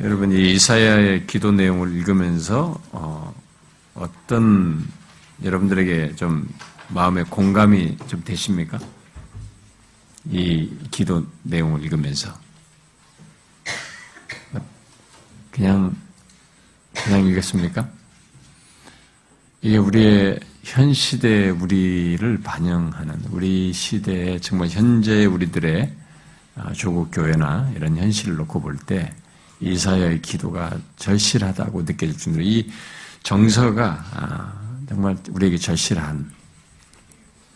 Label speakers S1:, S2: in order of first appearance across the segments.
S1: 여러분 이 이사야의 기도 내용을 읽으면서 어, 어떤 여러분들에게 좀 마음의 공감이 좀 되십니까? 이 기도 내용을 읽으면서 그냥 그냥 읽겠습니까? 이게 우리의 현 시대 우리를 반영하는 우리 시대의 정말 현재 우리들의 아, 조국 교회나 이런 현실을 놓고 볼때 이사야의 기도가 절실하다고 느껴질 정도로 이 정서가 아, 정말 우리에게 절실한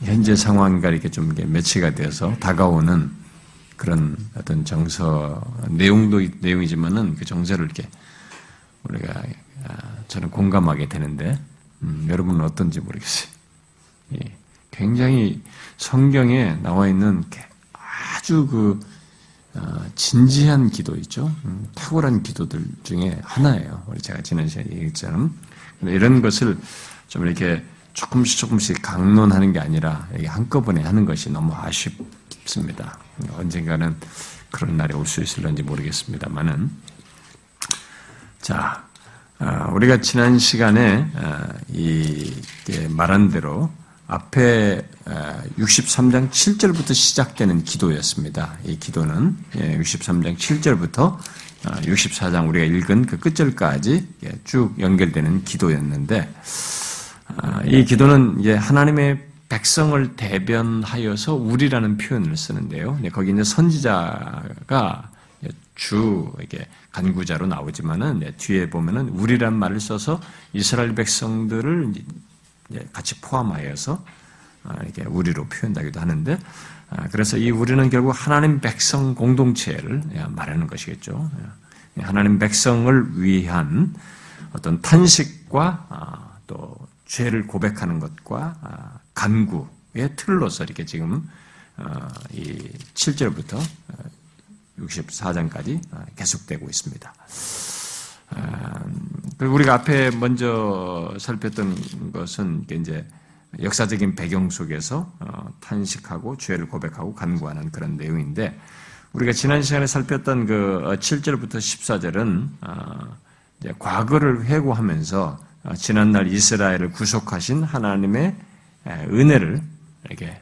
S1: 현재 상황과 이렇게 좀 매치가 되어서 다가오는 그런 어떤 정서 내용도 내용이지만은 그 정서를 이렇게 우리가 아, 저는 공감하게 되는데 음, 여러분은 어떤지 모르겠어요. 예, 굉장히 성경에 나와 있는 아주 그 어, 진지한 기도 있죠. 음, 탁월한 기도들 중에 하나예요. 우리 제가 지난 시간에 얘기했처럼 이런 것을 좀 이렇게 조금씩 조금씩 강론하는 게 아니라 한꺼번에 하는 것이 너무 아쉽습니다. 언젠가는 그런 날이 올 수 있을런지 모르겠습니다만은 자 어, 우리가 지난 시간에 어, 이 말한 대로 앞에 63장 7절부터 시작되는 기도였습니다. 이 기도는 63장 예, 7절부터 64장 어, 우리가 읽은 그 끝절까지 예, 쭉 연결되는 기도였는데 아, 이 기도는 하나님의 백성을 대변하여서 우리라는 표현을 쓰는데요. 거기 이제 선지자가 주 이게 간구자로 나오지만은 뒤에 보면은 우리란 말을 써서 이스라엘 백성들을 예, 같이 포함하여서 아, 이렇게 우리로 표현하기도 하는데 아, 그래서 이 우리는 결국 하나님 백성 공동체를 예, 말하는 것이겠죠. 예, 하나님 백성을 위한 어떤 탄식과 아, 또 죄를 고백하는 것과 간구의 틀로서 이렇게 지금 이 7절부터 64장까지 계속되고 있습니다. 그리고 우리가 앞에 먼저 살폈던 것은 이제 역사적인 배경 속에서 어, 탄식하고 죄를 고백하고 간구하는 그런 내용인데 우리가 지난 시간에 살폈던 그 7절부터 어, 14절은 어, 과거를 회고하면서 지난날 이스라엘을 구속하신 하나님의 은혜를 이렇게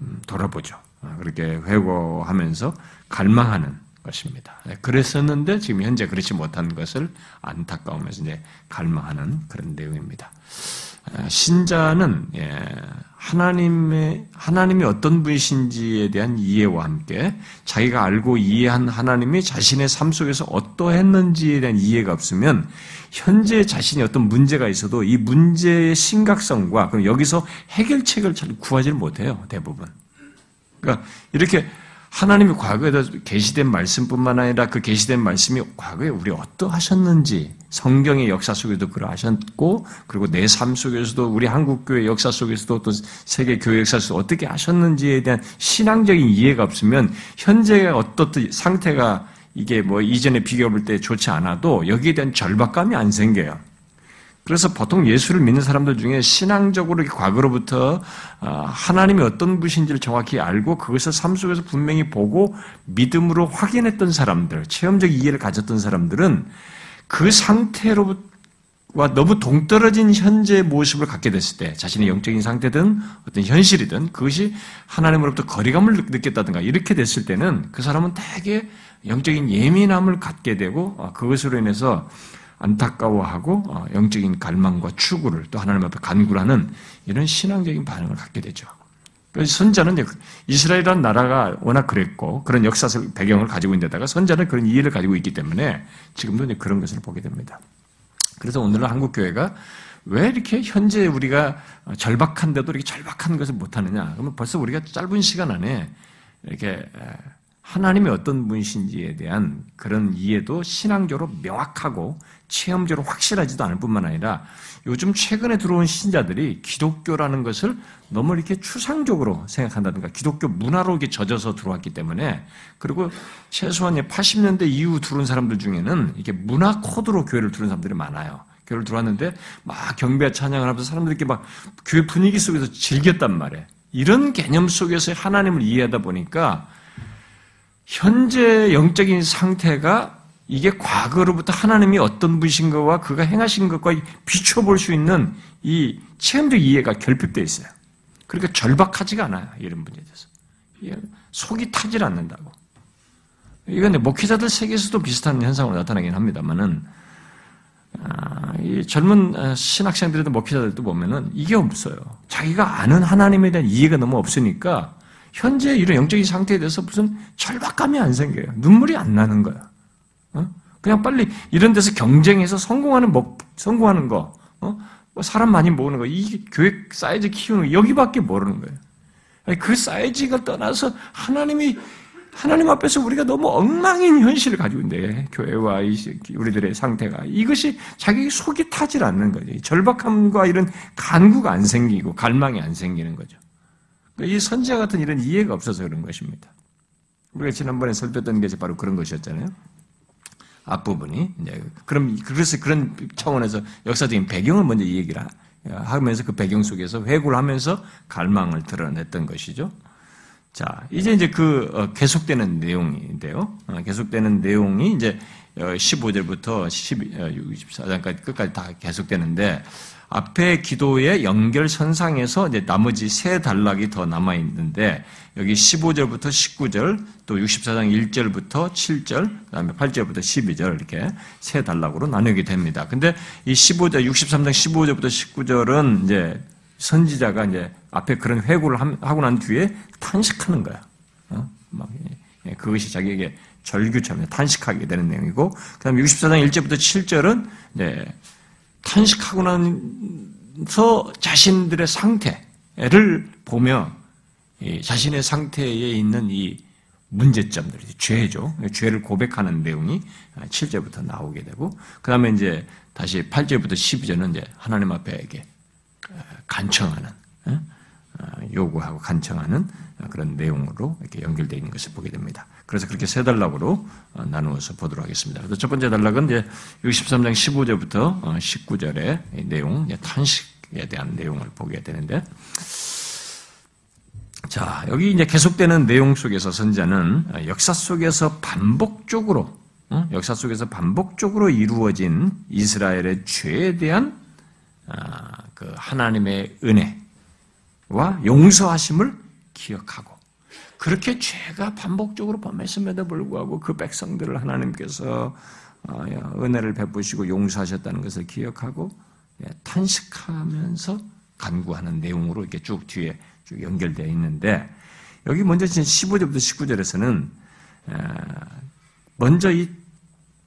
S1: 음, 돌아보죠. 그렇게 회고하면서 갈망하는 것입니다. 네, 그랬었는데 지금 현재 그렇지 못한 것을 안타까우면서 이제 갈망하는 그런 내용입니다. 아, 신자는 예, 하나님의 하나님이 어떤 분이신지에 대한 이해와 함께 자기가 알고 이해한 하나님이 자신의 삶 속에서 어떠했는지에 대한 이해가 없으면 현재 자신이 어떤 문제가 있어도 이 문제의 심각성과 그럼 여기서 해결책을 잘 구하지 못해요 대부분. 그러니까 이렇게 하나님이 과거에도 계시된 말씀뿐만 아니라 그 계시된 말씀이 과거에 우리 어떠하셨는지 성경의 역사 속에도 그러하셨고 그리고 내 삶 속에서도 우리 한국 교회 역사 속에서도 또 세계 교회 역사 속에서 어떻게 하셨는지에 대한 신앙적인 이해가 없으면 현재의 어떻든 상태가 이게 뭐 이전에 비교해 볼 때 좋지 않아도 여기에 대한 절박감이 안 생겨요. 그래서 보통 예수를 믿는 사람들 중에 신앙적으로 과거로부터 어, 하나님이 어떤 분신지를 정확히 알고 그것을 삶 속에서 분명히 보고 믿음으로 확인했던 사람들, 체험적 이해를 가졌던 사람들은 그 상태로 와 너무 동떨어진 현재의 모습을 갖게 됐을 때 자신의 영적인 상태든 어떤 현실이든 그것이 하나님으로부터 거리감을 느꼈다든가 이렇게 됐을 때는 그 사람은 되게 영적인 예민함을 갖게 되고 어, 그것으로 인해서 안타까워하고 어, 영적인 갈망과 추구를 또 하나님 앞에 간구하는 이런 신앙적인 반응을 갖게 되죠. 선자는 이스라엘이라는 나라가 워낙 그랬고 그런 역사적 배경을 가지고 있는데다가 선자는 그런 이해를 가지고 있기 때문에 지금도 그런 것을 보게 됩니다. 그래서 오늘은 한국 교회가 왜 이렇게 현재 우리가 절박한데도 이렇게 절박한 것을 못하느냐? 그러면 벌써 우리가 짧은 시간 안에 이렇게 하나님이 어떤 분이신지에 대한 그런 이해도 신앙적으로 명확하고 체험적으로 확실하지도 않을 뿐만 아니라 요즘 최근에 들어온 신자들이 기독교라는 것을 너무 이렇게 추상적으로 생각한다든가 기독교 문화로 이렇게 젖어서 들어왔기 때문에 그리고 최소한 80년대 이후 들어온 사람들 중에는 이게 문화 코드로 교회를 들어온 사람들이 많아요. 교회를 들어왔는데 막 경배 찬양을 하면서 사람들이 이렇게 막 교회 분위기 속에서 즐겼단 말이에요. 이런 개념 속에서 하나님을 이해하다 보니까 현재 영적인 상태가 이게 과거로부터 하나님이 어떤 분이신 것과 그가 행하신 것과 비춰볼 수 있는 이 체험적 이해가 결핍되어 있어요. 그러니까 절박하지가 않아요. 이런 분야에 대해서. 속이 타질 않는다고. 이건 목회자들 세계에서도 비슷한 현상으로 나타나긴 합니다만은, 아, 이 젊은 아, 신학생들도 목회자들도 보면은 이게 없어요. 자기가 아는 하나님에 대한 이해가 너무 없으니까 현재 이런 영적인 상태에 대해서 무슨 절박감이 안 생겨요. 눈물이 안 나는 거야. 어? 그냥 빨리 이런 데서 경쟁해서 성공하는 목, 성공하는 거, 어? 뭐 사람 많이 모으는 거, 이 교회 사이즈 키우는 거, 여기밖에 모르는 거예요. 그 사이즈가 떠나서 하나님이, 하나님 앞에서 우리가 너무 엉망인 현실을 가지고 있는데, 교회와 우리들의 상태가. 이것이 자기 속이 타질 않는 거죠. 절박함과 이런 간구가 안 생기고, 갈망이 안 생기는 거죠. 이 선지자 같은 이런 이해가 없어서 그런 것입니다. 우리가 지난번에 설득했던 게 바로 그런 것이었잖아요. 앞부분이. 이제 그럼, 그래서 그런 차원에서 역사적인 배경을 먼저 이 얘기를 하면서 그 배경 속에서 회고를 하면서 갈망을 드러냈던 것이죠. 자, 이제 이제 그 어, 계속되는 내용인데요. 어, 계속되는 내용이 이제 15절부터 12, 64장까지 끝까지 다 계속되는데 앞에 기도의 연결선상에서 이제 나머지 세 단락이 더 남아있는데, 여기 15절부터 19절, 또 64장 1절부터 7절, 그 다음에 8절부터 12절, 이렇게 세 단락으로 나누게 됩니다. 근데 이 15절, 63장 15절부터 19절은 이제 선지자가 이제 앞에 그런 회고를 하고 난 뒤에 탄식하는 거야. 어? 막, 예, 그것이 자기에게 절규처럼 탄식하게 되는 내용이고, 그 다음에 64장 1절부터 7절은 이제 탄식하고 나서 자신들의 상태를 보며 자신의 상태에 있는 이 문제점들, 죄죠. 죄를 고백하는 내용이 7절부터 나오게 되고, 그 다음에 이제 다시 8절부터 12절은 이제 하나님 앞에 이게 간청하는, 요구하고 간청하는 그런 내용으로 이렇게 연결되어 있는 것을 보게 됩니다. 그래서 그렇게 세 단락으로 어, 나누어서 보도록 하겠습니다. 그래서 첫 번째 단락은 이제 63장 15절부터 19절의 내용, 탄식에 대한 내용을 보게 되는데, 자, 여기 이제 계속되는 내용 속에서 선자는 역사 속에서 반복적으로, 어? 역사 속에서 반복적으로 이루어진 이스라엘의 죄에 대한 아, 그 하나님의 은혜와 용서하심을 기억하고, 그렇게 죄가 반복적으로 범했음에도 불구하고 그 백성들을 하나님께서 어, 은혜를 베푸시고 용서하셨다는 것을 기억하고 예, 탄식하면서 간구하는 내용으로 이렇게 쭉 뒤에 쭉 연결되어 있는데 여기 먼저 15절부터 19절에서는 먼저 이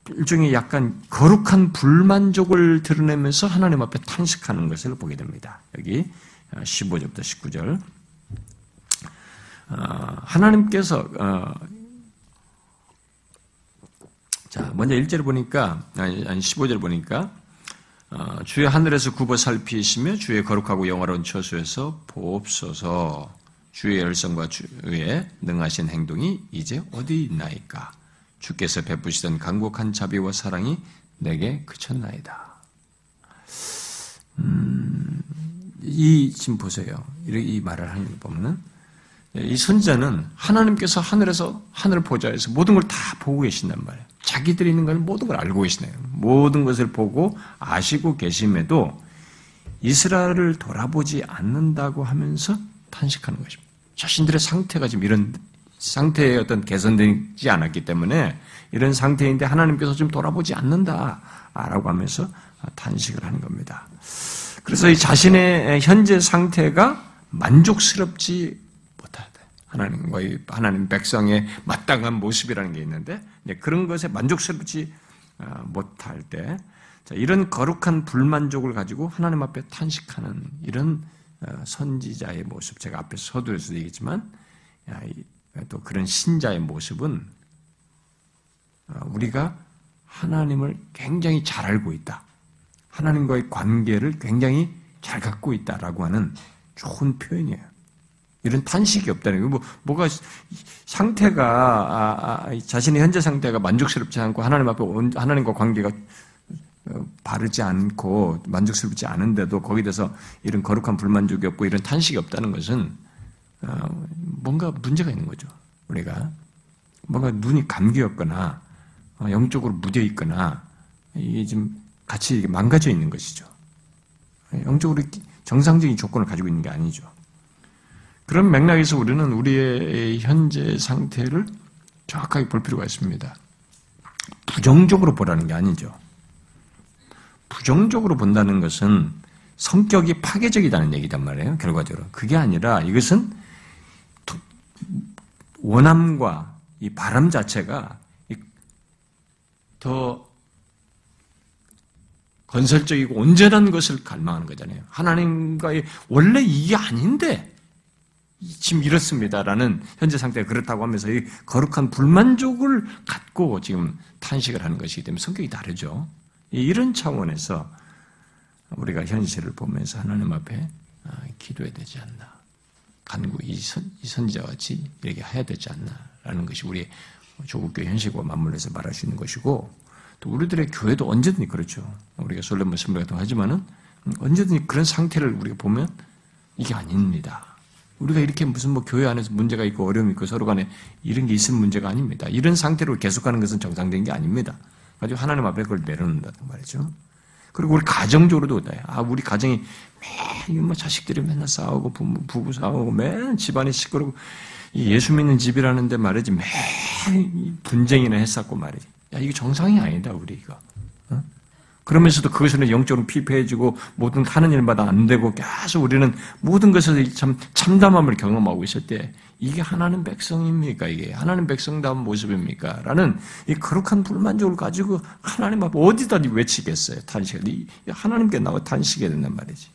S1: 일종의 약간 거룩한 불만족을 드러내면서 하나님 앞에 탄식하는 것을 보게 됩니다. 여기 15절부터 어, 19절. 어, 하나님께서 어, 자 먼저 1절 보니까 아니 15절 보니까 어, 주의 하늘에서 굽어 살피시며 주의 거룩하고 영화로운 처소에서 보옵소서 주의 열성과 주의 능하신 행동이 이제 어디 있나이까 주께서 베푸시던 강곡한 자비와 사랑이 내게 그쳤나이다. 음, 이 지금 보세요. 이 말을 하는 거 보면은 이 선자는 하나님께서 하늘에서 하늘 보좌에서 모든 걸 다 보고 계신단 말이에요. 자기들이 있는 걸 모든 걸 알고 계시네요. 모든 것을 보고 아시고 계심에도 이스라엘을 돌아보지 않는다고 하면서 탄식하는 것입니다. 자신들의 상태가 지금 이런 상태에 어떤 개선되지 않았기 때문에 이런 상태인데 하나님께서 좀 돌아보지 않는다라고 하면서 탄식을 하는 겁니다. 그래서 이 자신의 현재 상태가 만족스럽지 하나님과의 하나님 백성의 마땅한 모습이라는 게 있는데 그런 것에 만족스럽지 어, 못할 때 이런 거룩한 불만족을 가지고 하나님 앞에 탄식하는 이런 어, 선지자의 모습 제가 앞에 서두에서 얘기했지만 또 그런 신자의 모습은 어, 우리가 하나님을 굉장히 잘 알고 있다. 하나님과의 관계를 굉장히 잘 갖고 있다라고 하는 좋은 표현이에요. 이런 탄식이 없다는 거. 뭐, 뭐가, 상태가, 아, 아, 자신의 현재 상태가 만족스럽지 않고 하나님 앞에, 하나님과 관계가 어, 바르지 않고 만족스럽지 않은데도 거기에 대해서 이런 거룩한 불만족이 없고 이런 탄식이 없다는 것은 어, 뭔가 문제가 있는 거죠. 우리가. 뭔가 눈이 감기였거나 어, 영적으로 무뎌 있거나 이게 좀 같이 망가져 있는 것이죠. 영적으로 정상적인 조건을 가지고 있는 게 아니죠. 그런 맥락에서 우리는 우리의 현재 상태를 정확하게 볼 필요가 있습니다. 부정적으로 보라는 게 아니죠. 부정적으로 본다는 것은 성격이 파괴적이라는 얘기단 말이에요. 결과적으로. 그게 아니라 이것은 원함과 이 바람 자체가 더 건설적이고 온전한 것을 갈망하는 거잖아요. 하나님과의 원래 이게 아닌데 지금 이렇습니다라는 현재 상태가 그렇다고 하면서 이 거룩한 불만족을 갖고 지금 탄식을 하는 것이기 때문에 성격이 다르죠. 이런 차원에서 우리가 현실을 보면서 하나님 앞에 아, 기도해야 되지 않나. 간구 이, 선, 이 선지자 같이 이렇게 해야 되지 않나라는 것이 우리의 조국교 현실과 맞물려서 말할 수 있는 것이고 또 우리들의 교회도 언제든지 그렇죠. 우리가 솔로몬 선배 같은 거 하지만은 언제든지 그런 상태를 우리가 보면 이게 아닙니다. 우리가 이렇게 무슨 뭐 교회 안에서 문제가 있고 어려움이 있고 서로 간에 이런 게 있을 문제가 아닙니다. 이런 상태로 계속하는 것은 정상적인 게 아닙니다. 아주 하나님 앞에 그걸 내려놓는다는 말이죠. 그리고 우리 가정적으로도 아 우리 가정이 매일 뭐 자식들이 맨날 싸우고 부부, 부부 싸우고 맨 집안이 시끄럽고 예수 믿는 집이라는데 말이지 매 분쟁이나 했었고 말이지. 야 이게 정상이 아니다 우리 이거. 어? 그러면서도 그것을 영적으로 피폐해지고 모든 하는 일마다 안 되고 계속 우리는 모든 것을 참 참담함을 경험하고 있을 때 이게 하나님 백성입니까? 이게 하나님 백성다운 모습입니까? 라는 이 거룩한 불만족을 가지고 하나님 앞에 어디다 외치겠어요? 탄식을. 하나님께 나와 탄식해야 된단 말이지.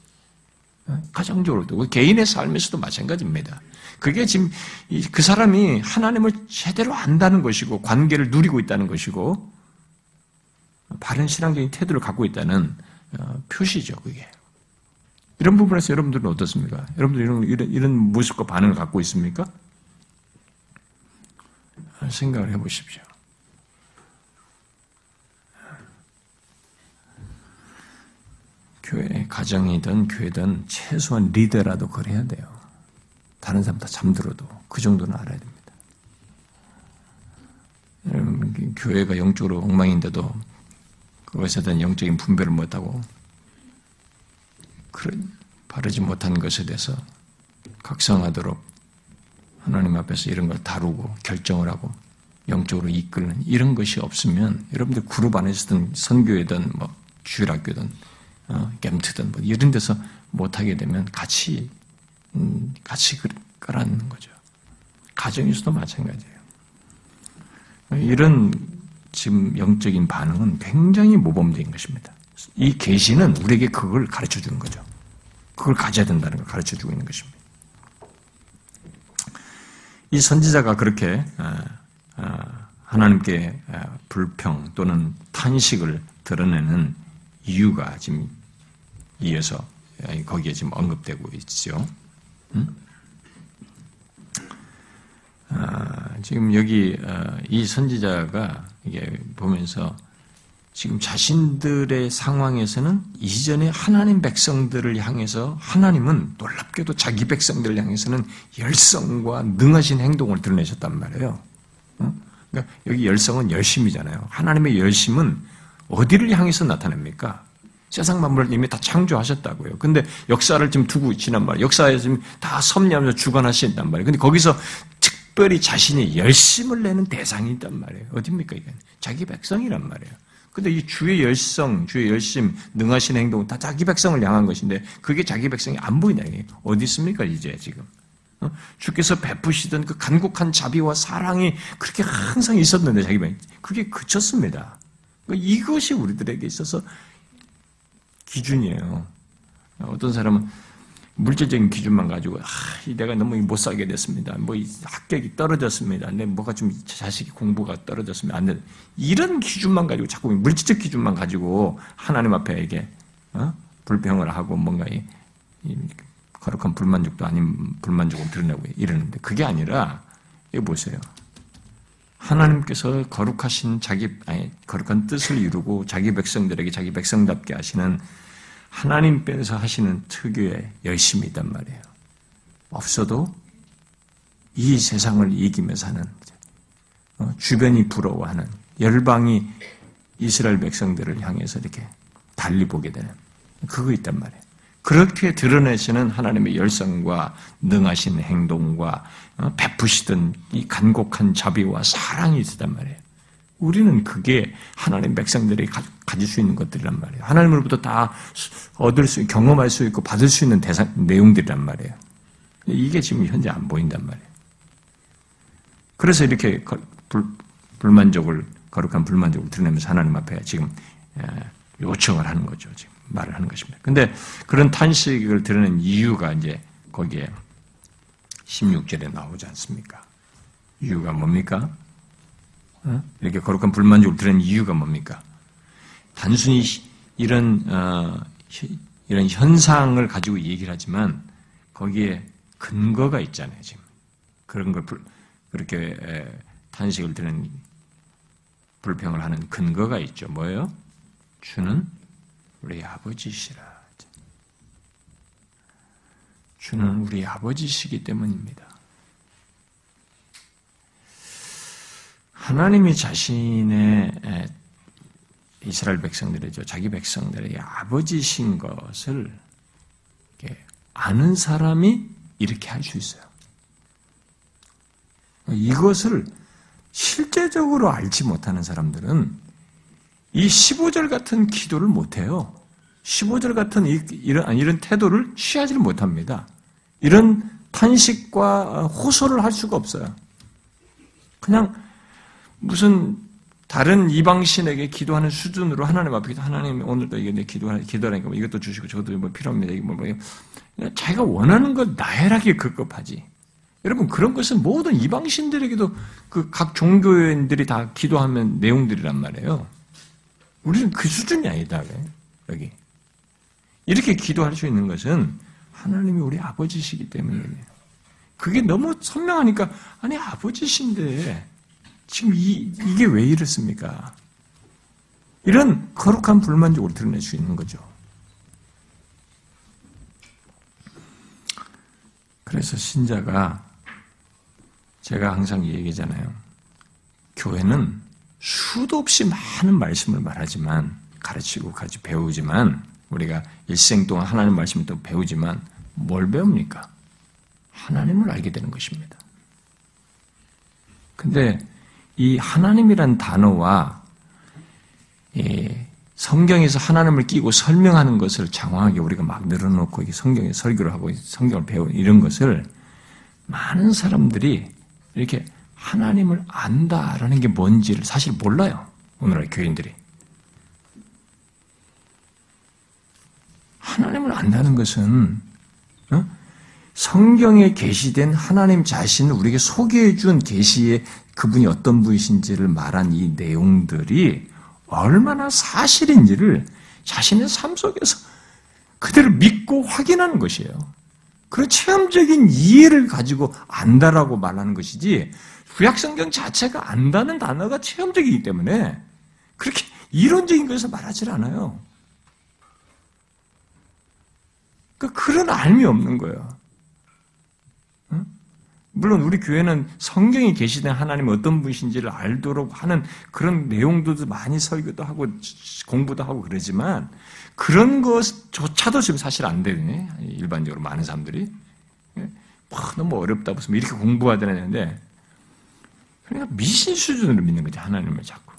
S1: 어? 가정적으로도 그 개인의 삶에서도 마찬가지입니다. 그게 지금 그 사람이 하나님을 제대로 안다는 것이고 관계를 누리고 있다는 것이고 바른 신앙적인 태도를 갖고 있다는 어, 표시죠, 그게. 이런 부분에서 여러분들은 어떻습니까? 여러분들 이런, 이런, 이런 모습과 반응을 갖고 있습니까? 생각을 해 보십시오. 교회, 가정이든 교회든 최소한 리더라도 그래야 돼요. 다른 사람 다 잠들어도 그 정도는 알아야 됩니다. 교회가 영적으로 엉망인데도 그것에 대한 영적인 분별을 못하고 그런 바르지 못한 것에 대해서 각성하도록 하나님 앞에서 이런 걸 다루고 결정을 하고 영적으로 이끄는 이런 것이 없으면 여러분들 그룹 안에서든 선교회든 뭐 주일학교든 어, 겜트든 뭐 이런 데서 못하게 되면 같이 음, 같이 끌어안는 거죠. 가정에서도 마찬가지예요. 이런 지금 영적인 반응은 굉장히 모범적인 것입니다. 이 계시는 우리에게 그걸 가르쳐 주는 거죠. 그걸 가져야 된다는 걸 가르쳐 주고 있는 것입니다. 이 선지자가 그렇게 아, 아, 하나님께 아, 불평 또는 탄식을 드러내는 이유가 지금 이어서 거기에 지금 언급되고 있죠. 음? 지금 여기 이 선지자가 이게 보면서 지금 자신들의 상황에서는 이전에 하나님 백성들을 향해서 하나님은 놀랍게도 자기 백성들을 향해서는 열성과 능하신 행동을 드러내셨단 말이에요. 그러니까 여기 열성은 열심이잖아요. 하나님의 열심은 어디를 향해서 나타냅니까? 세상 만물을 이미 다 창조하셨다고요. 근데 역사를 지금 두고 지난 말, 역사에 지금 다 섭리하면서 주관하신단 말이에요. 근데 거기서 특별히 자신이 열심을 내는 대상이 있단 말이에요. 어딥니까, 이게? 자기 백성이란 말이에요. 근데 이 주의 열성, 주의 열심, 능하신 행동은 다 자기 백성을 향한 것인데 그게 자기 백성이 안 보이냐. 어디 있습니까, 이제 지금? 어? 주께서 베푸시던 그 간곡한 자비와 사랑이 그렇게 항상 있었는데 자기 백 그게 그쳤습니다. 그러니까 이것이 우리들에게 있어서 기준이에요. 어떤 사람은 물질적인 기준만 가지고 아, 내가 너무 못 살게 됐습니다. 뭐 합격이 떨어졌습니다. 내 뭐가 좀 자식이 공부가 떨어졌으면 안 돼. 이런 기준만 가지고 자꾸 물질적 기준만 가지고 하나님 앞에 이게 어? 불평을 하고 뭔가 이, 이 거룩한 불만족도 아닌 불만족을 드러내고 이러는데 그게 아니라 이거 보세요. 하나님께서 거룩하신 자기 아니 거룩한 뜻을 이루고 자기 백성들에게 자기 백성답게 하시는 하나님께서 하시는 특유의 열심이 있단 말이에요. 없어도 이 세상을 이기며 사는 어, 주변이 부러워하는 열방이 이스라엘 백성들을 향해서 이렇게 달리 보게 되는 그거 있단 말이에요. 그렇게 드러내시는 하나님의 열성과 능하신 행동과 어, 베푸시던 이 간곡한 자비와 사랑이 있단 말이에요. 우리는 그게 하나님 백성들이 가, 질 수 있는 것들이란 말이에요. 하나님으로부터 다 얻을 수, 경험할 수 있고 받을 수 있는 대상, 내용들이란 말이에요. 이게 지금 현재 안 보인단 말이에요. 그래서 이렇게 불, 불만족을, 거룩한 불만족을 드러내면서 하나님 앞에 지금 요청을 하는 거죠. 지금 말을 하는 것입니다. 근데 그런 탄식을 드러낸 이유가 이제 거기에 16절에 나오지 않습니까? 이유가 뭡니까? 이렇게 거룩한 불만족을 드러낸 이유가 뭡니까? 단순히 이런 어, 이런 현상을 가지고 얘기를 하지만 거기에 근거가 있잖아요. 지금 그런 걸 불, 그렇게 에, 탄식을 드는 불평을 하는 근거가 있죠. 뭐예요? 주는 우리 아버지시라. 주는 우리 아버지시기 때문입니다. 하나님이 자신의 이스라엘 백성들이죠. 자기 백성들에게 아버지신 것을 아는 사람이 이렇게 할 수 있어요. 이것을 실제적으로 알지 못하는 사람들은 이 15절 같은 기도를 못해요. 15절 같은 이런, 이런 태도를 취하지를 못합니다. 이런 탄식과 호소를 할 수가 없어요. 그냥 무슨 다른 이방신에게 기도하는 수준으로 하나님 앞에 하나님 오늘도 이게 내 기도하 기도하니까 뭐 이것도 주시고 저것도 뭐 필요합니다. 이게 뭐, 뭐 자기가 원하는 것 나열하게 급급하지. 여러분 그런 것은 모든 이방신들에게도 그 각 종교인들이 다 기도하면 내용들이란 말이에요. 우리는 그 수준이 아니다. 여기 이렇게 기도할 수 있는 것은 하나님이 우리 아버지시기 때문이에요. 그게 너무 선명하니까 아니 아버지신데 지금 이, 이게 왜 이렇습니까? 이런 거룩한 불만족으로 드러낼 수 있는 거죠. 그래서 신자가 제가 항상 얘기잖아요. 교회는 수도 없이 많은 말씀을 말하지만 가르치고 같이 배우지만 우리가 일생 동안 하나님 말씀을 또 배우지만 뭘 배웁니까? 하나님을 알게 되는 것입니다. 근데 이 하나님이란 단어와 성경에서 하나님을 끼고 설명하는 것을 장황하게 우리가 막 늘어놓고 성경에 설교를 하고 성경을 배우 이런 것을 많은 사람들이 이렇게 하나님을 안다라는 게 뭔지를 사실 몰라요. 오늘날 교인들이. 하나님을 안다는 것은 어? 성경에 계시된 하나님 자신을 우리에게 소개해 준 계시의 그분이 어떤 분이신지를 말한 이 내용들이 얼마나 사실인지를 자신의 삶 속에서 그대로 믿고 확인하는 것이에요. 그런 체험적인 이해를 가지고 안다라고 말하는 것이지 구약성경 자체가 안다는 단어가 체험적이기 때문에 그렇게 이론적인 것을 말하지 않아요. 그러니까 그런 알미 없는 거예요. 물론 우리 교회는 성경에 계시된 하나님 어떤 분이신지를 알도록 하는 그런 내용도 많이 설교도 하고 공부도 하고 그러지만 그런 것조차도 지금 사실 안 되네. 일반적으로 많은 사람들이. 와, 너무 어렵다 무슨 이렇게 공부해야 되는데 그러니까 미신 수준으로 믿는 거지 하나님을 자꾸.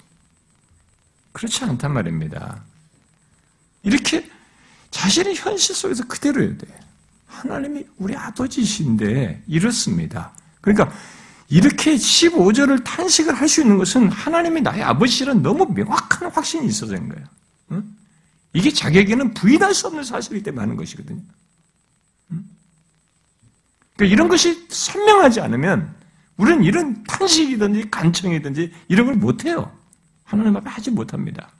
S1: 그렇지 않단 말입니다. 이렇게 자신의 현실 속에서 그대로여야 돼. 하나님이 우리 아버지신데 이렇습니다. 그러니까 이렇게 15절을 탄식을 할 수 있는 것은 하나님이 나의 아버지라는 너무 명확한 확신이 있어서인 거예요. 응? 이게 자기에게는 부인할 수 없는 사실이기 때문에 하는 것이거든요. 응? 그러니까 이런 것이 선명하지 않으면 우리는 이런 탄식이든지 간청이든지 이런 걸 못해요. 하나님 앞에 하지 못합니다.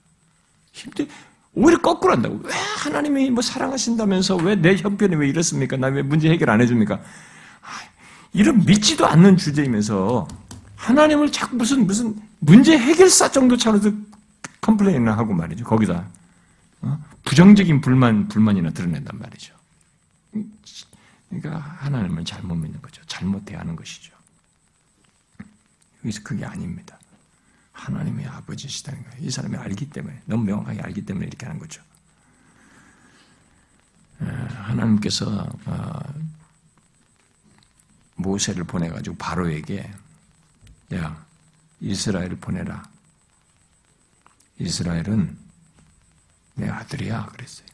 S1: 힘들, 오히려 거꾸로 한다고. 왜 하나님이 뭐 사랑하신다면서 왜 내 형편이 왜 이렇습니까? 나 왜 문제 해결 안 해줍니까? 아, 이런 믿지도 않는 주제이면서 하나님을 자꾸 무슨 무슨 문제 해결사 정도 차로서 컴플레인을 하고 말이죠. 거기다 어? 부정적인 불만 불만이나 드러낸단 말이죠. 그러니까 하나님을 잘못 믿는 거죠. 잘못 대하는 것이죠. 여기서 그게 아닙니다. 하나님의 아버지시다는 거예요. 이 사람이 알기 때문에, 너무 명확하게 알기 때문에 이렇게 하는 거죠. 하나님께서 어, 모세를 보내가지고 바로에게 야 이스라엘을 보내라. 이스라엘은 내 아들이야 그랬어요.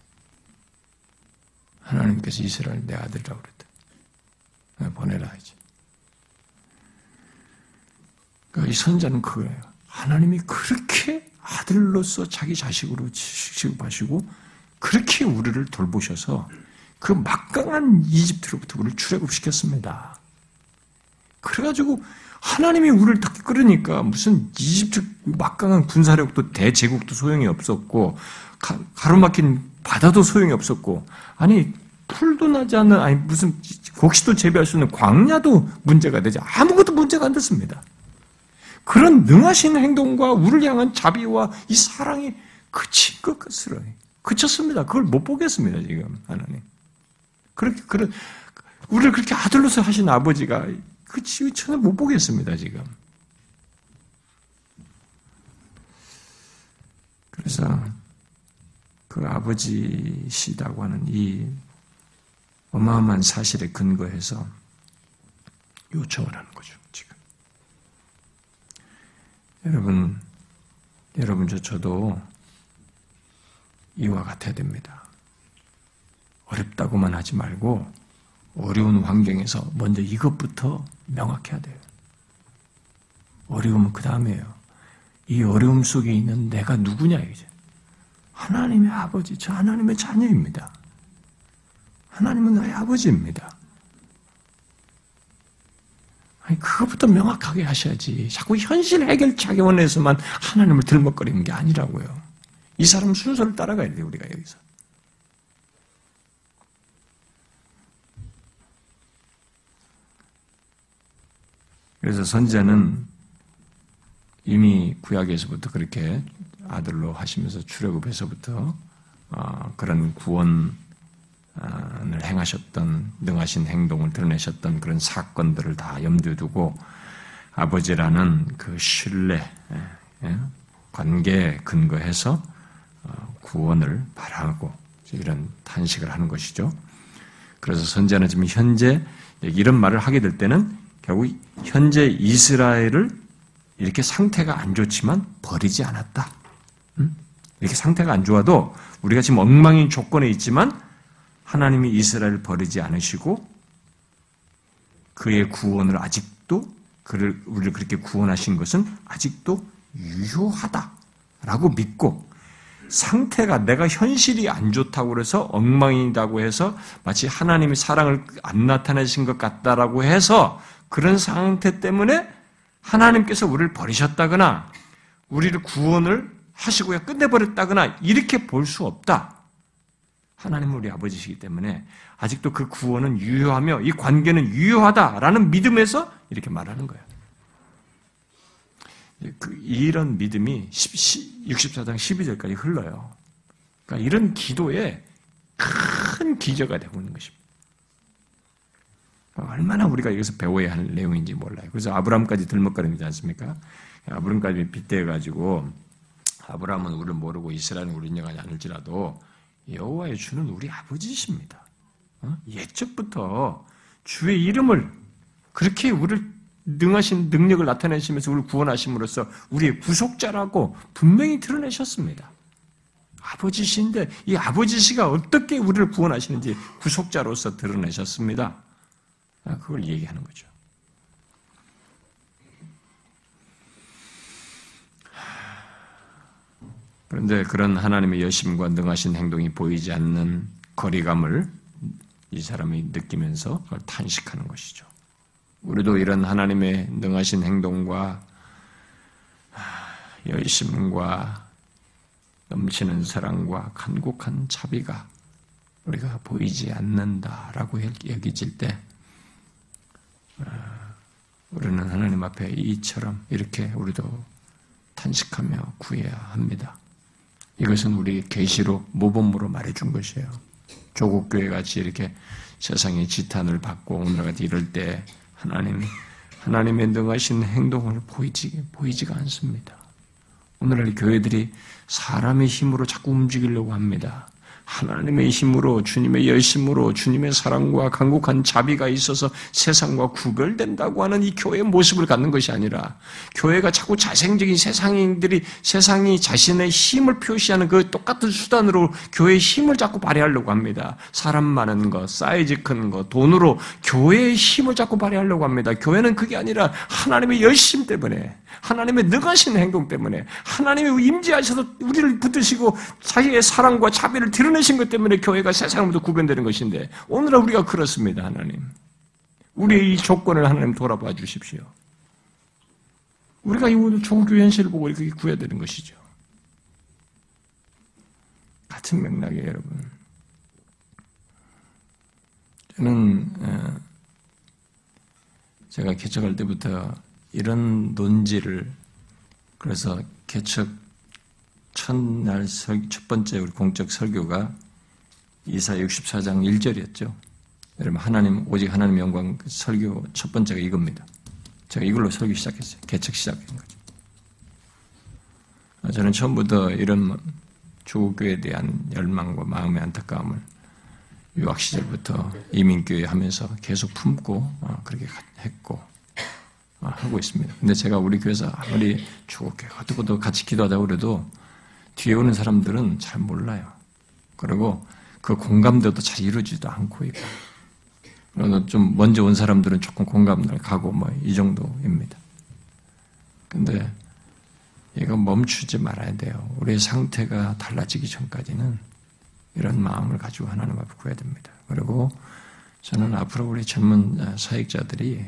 S1: 하나님께서 이스라엘 내 아들이라고 그랬다. 보내라 이제. 그러니까 이 선자는 그거예요. 하나님이 그렇게 아들로서 자기 자식으로 취급하시고 그렇게 우리를 돌보셔서 그 막강한 이집트로부터 우리를 출애굽시켰습니다. 그래가지고 하나님이 우리를 딱 끌으니까 무슨 이집트 막강한 군사력도 대제국도 소용이 없었고 가, 로막힌 바다도 소용이 없었고 아니 풀도 나지 않는 아니 무슨 곡식도 재배할 수 있는 광야도 문제가 되지 아무것도 문제가 안 됐습니다. 그런 능하신 행동과 우리를 향한 자비와 이 사랑이 그친 것 같으로 그쳤습니다. 그걸 못 보겠습니다 지금 하나님. 그렇게 그런 우리를 그렇게 아들로서 하신 아버지가 그 치유처는 못 보겠습니다 지금. 그래서 그 아버지시다고 하는 이 어마어마한 사실에 근거해서 요청을 하는 거죠. 여러분, 여러분, 저, 저도 이와 같아야 됩니다. 어렵다고만 하지 말고, 어려운 환경에서 먼저 이것부터 명확해야 돼요. 어려움은 그 다음에요. 이 어려움 속에 있는 내가 누구냐, 이제. 하나님의 아버지, 저 하나님의 자녀입니다. 하나님은 나의 아버지입니다. 그것부터 명확하게 하셔야지. 자꾸 현실 해결 자기원에서만 하나님을 들먹거리는 게 아니라고요. 이 사람 순서를 따라가야 돼요, 우리가 여기서. 그래서 선제는 이미 구약에서부터 그렇게 아들로 하시면서 출애굽에서부터 어, 그런 구원 을 행하셨던 능하신 행동을 드러내셨던 그런 사건들을 다 염두에 두고 아버지라는 그 신뢰 예, 예, 관계에 근거해서 어, 구원을 바라고 이런 탄식을 하는 것이죠. 그래서 선지자는 지금 현재 이런 말을 하게 될 때는 결국 현재 이스라엘을 이렇게 상태가 안 좋지만 버리지 않았다. 이렇게 상태가 안 좋아도 우리가 지금 엉망인 조건에 있지만 하나님이 이스라엘을 버리지 않으시고 그의 구원을 아직도 그를 우리를 그렇게 구원하신 것은 아직도 유효하다라고 믿고 상태가 내가 현실이 안 좋다고 해서 엉망이라고 해서 마치 하나님의 사랑을 안 나타내신 것 같다라고 해서 그런 상태 때문에 하나님께서 우리를 버리셨다거나 우리를 구원을 하시고요. 끝내버렸다거나 이렇게 볼 수 없다. 하나님은 우리 아버지시기 때문에 아직도 그 구원은 유효하며 이 관계는 유효하다라는 믿음에서 이렇게 말하는 거예요. 그 이런 믿음이 64장 12절까지 흘러요. 그러니까 이런 기도에 큰 기저가 되고 있는 것입니다. 얼마나 우리가 여기서 배워야 할 내용인지 몰라요. 그래서 아브라함까지 들먹거립니다 않습니까? 아브라함까지 빗대가지고 아브라함은 우리를 모르고 이스라엘은 우리 인정하지 않을지라도 여호와의 주는 우리 아버지십니다. 어? 옛적부터 주의 이름을 그렇게 우리를 능하신 능력을 나타내시면서 우리를 구원하심으로써 우리의 구속자라고 분명히 드러내셨습니다. 아버지신데 이 아버지시가 어떻게 우리를 구원하시는지 구속자로서 드러내셨습니다. 아, 그걸 얘기하는 거죠. 그런데 그런 하나님의 여심과 능하신 행동이 보이지 않는 거리감을 이 사람이 느끼면서 그걸 탄식하는 것이죠. 우리도 이런 하나님의 능하신 행동과 열심과 넘치는 사랑과 간곡한 자비가 우리가 보이지 않는다라고 여기질 때 어, 우리는 하나님 앞에 이처럼 이렇게 우리도 탄식하며 구해야 합니다. 이것은 우리 계시로 모범으로 말해준 것이에요. 조국 교회 같이 이렇게 세상의 지탄을 받고 오늘 같이 이럴 때 하나님 하나님의 능하신 행동을 보이지 보이지가 않습니다. 오늘날 교회들이 사람의 힘으로 자꾸 움직이려고 합니다. 하나님의 힘으로 주님의 열심으로 주님의 사랑과 강국한 자비가 있어서 세상과 구별된다고 하는 이 교회의 모습을 갖는 것이 아니라 교회가 자꾸 자생적인 세상인들이 세상이 자신의 힘을 표시하는 그 똑같은 수단으로 교회의 힘을 자꾸 발휘하려고 합니다. 사람 많은 거, 사이즈 큰 거, 돈으로 교회의 힘을 자꾸 발휘하려고 합니다. 교회는 그게 아니라 하나님의 열심 때문에 하나님의 능하신 행동 때문에 하나님의 임재하셔서 우리를 붙드시고 자기의 사랑과 자비를 드러내 신 것 때문에 교회가 세상으로부터 구별되는 것인데 오늘은 우리가 그렇습니다 하나님. 우리의 이 조건을 하나님 돌아봐 주십시오. 우리가 이 종교 현실을 보고 이렇게 구해야 되는 것이죠. 같은 맥락에 여러분. 저는 어, 제가 개척할 때부터 이런 논지를 그래서 개척 첫날 설, 첫 번째 우리 공적 설교가 이사 64장 1절이었죠. 여러분 하나님 오직 하나님 영광 그 설교 첫 번째가 이겁니다. 제가 이걸로 설교 시작했어요. 개척 시작한 거죠. 아, 저는 처음부터 이런 조교에 대한 열망과 마음의 안타까움을 유학 시절부터 이민교회 하면서 계속 품고 어, 그렇게 했고 아, 하고 있습니다. 근데 제가 우리 교회에서 아무리 좋게 어떻게도 같이 기도하자고 그래도 뒤에 오는 사람들은 잘 몰라요. 그리고 그 공감대도 잘 이루어지도 않고 있고. 좀 먼저 온 사람들은 조금 공감을 가고 뭐 이 정도입니다. 근데 이거 멈추지 말아야 돼요. 우리의 상태가 달라지기 전까지는 이런 마음을 가지고 하나님 앞에 구해야 됩니다. 그리고 저는 앞으로 우리 젊은 사역자들이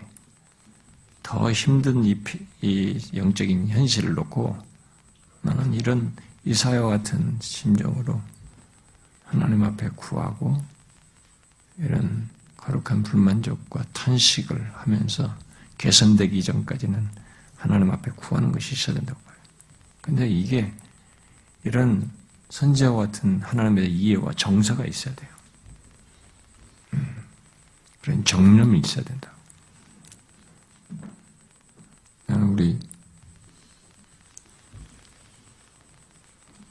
S1: 더 힘든 이, 이 영적인 현실을 놓고 나는 이런 이사와 같은 심정으로 하나님 앞에 구하고 이런 거룩한 불만족과 탄식을 하면서 개선되기 전까지는 하나님 앞에 구하는 것이 있어야 된다고 봐요. 근데 이게 이런 선지자와 같은 하나님의 이해와 정서가 있어야 돼요. 음, 그런 정념이 있어야 된다. 우리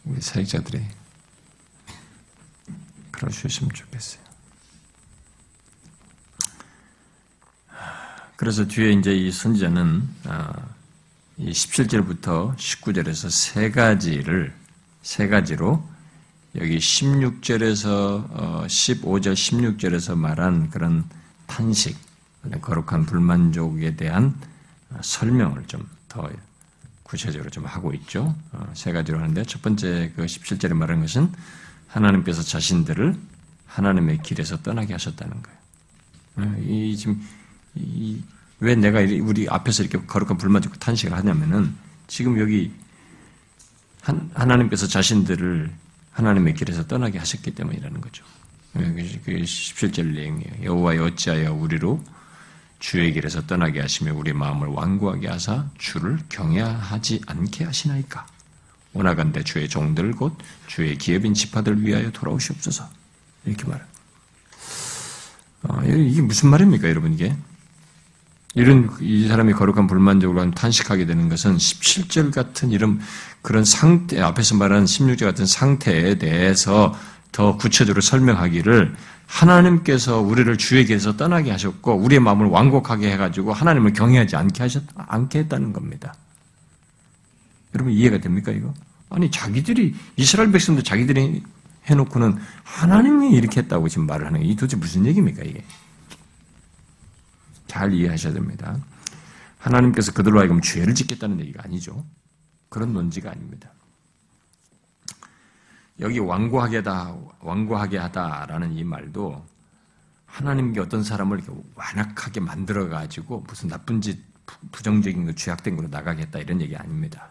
S1: 우리 사역자들이 그러셨으면 좋겠어요. 그래서 뒤에 이제 이 선지자는 아, 이 17절부터 19절에서 세 가지를 세 가지로 여기 16절에서 15절, 어, 16절에서 말한 그런 탄식, 거룩한 불만족에 대한 설명을 좀 더 구체적으로 좀 하고 있죠. 어, 세 가지로 하는데 첫 번째 그 17절에 말하는 것은 하나님께서 자신들을 하나님의 길에서 떠나게 하셨다는 거예요. 어, 이 지금 이, 왜 내가 우리 앞에서 이렇게 거룩한 불만족 탄식을 하냐면은 지금 여기 한, 하나님께서 자신들을 하나님의 길에서 떠나게 하셨기 때문이라는 거죠. 어, 그 17절 내용이에요. 여호와 어찌하여 우리로 주의 길에서 떠나게 하시며 우리 마음을 완고하게 하사 주를 경외하지 않게 하시나이까. 원하건대 주의 종들 곧 주의 기업인 지파들 위하여 돌아오시옵소서. 이렇게 말합 어, 이게 무슨 말입니까, 여러분, 이게? 이런, 이 사람이 거룩한 불만족으로 탄식하게 되는 것은 17절 같은 이런, 그런 상태, 앞에서 말한 16절 같은 상태에 대해서 더 구체적으로 설명하기를 하나님께서 우리를 주에게서 떠나게 하셨고 우리의 마음을 완곡하게 해가지고 하나님을 경외하지 않게 하셨 않게 했다는 겁니다. 여러분 이해가 됩니까 이거? 아니 자기들이 이스라엘 백성들 자기들이 해놓고는 하나님이 이렇게 했다고 지금 말을 하는 게 도대체 무슨 얘기입니까 이게? 잘 이해하셔야 됩니다. 하나님께서 그들로 하여금 죄를 짓겠다는 얘기가 아니죠. 그런 논지가 아닙니다. 여기 완고하게 하다, 완고하게 하다라는 이 말도 하나님께 어떤 사람을 이렇게 완악하게 만들어가지고 무슨 나쁜 짓, 부정적인 거, 죄악된 걸로 나가겠다 이런 얘기 아닙니다.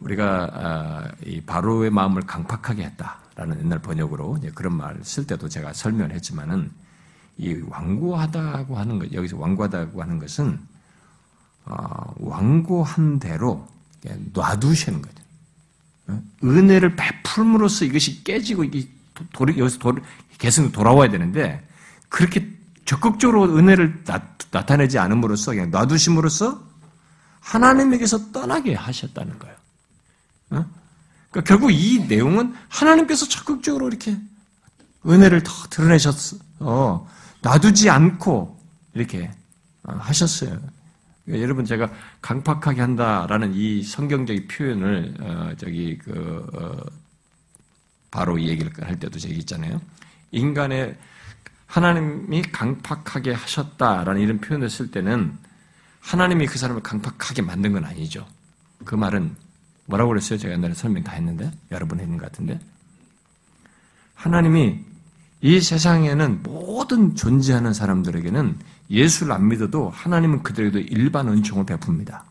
S1: 우리가 아, 이 바로의 마음을 강팍하게 했다라는 옛날 번역으로 그런 말 쓸 때도 제가 설명을 했지만은 이 완고하다고 하는 것 여기서 완고하다고 하는 것은 어, 완고한 대로 놔두시는 거죠. 은혜를 베풀므로써 이것이 깨지고 이 돌이 여기서 돌 계속 돌아와야 되는데 그렇게 적극적으로 은혜를 나, 타내지 않음으로써 그냥 놔두심으로써 하나님에게서 떠나게 하셨다는 거예요. 어? 그러니까 결국 이 내용은 하나님께서 적극적으로 이렇게 은혜를 더 드러내셨어. 어, 놔두지 않고 이렇게 어, 하셨어요. 그러니까 여러분 제가 강팍하게 한다라는 이 성경적인 표현을 어, 저기 그 어, 바로 이 얘기를 할 때도 제기 있잖아요. 인간의 하나님이 강팍하게 하셨다라는 이런 표현을 쓸 때는 하나님이 그 사람을 강팍하게 만든 건 아니죠. 그 말은 뭐라고 그랬어요? 제가 옛날에 설명 다 했는데 여러분 했는 것 같은데 하나님이 이 세상에는 모든 존재하는 사람들에게는 예수를 안 믿어도 하나님은 그들에게도 일반 은총을 베풉니다.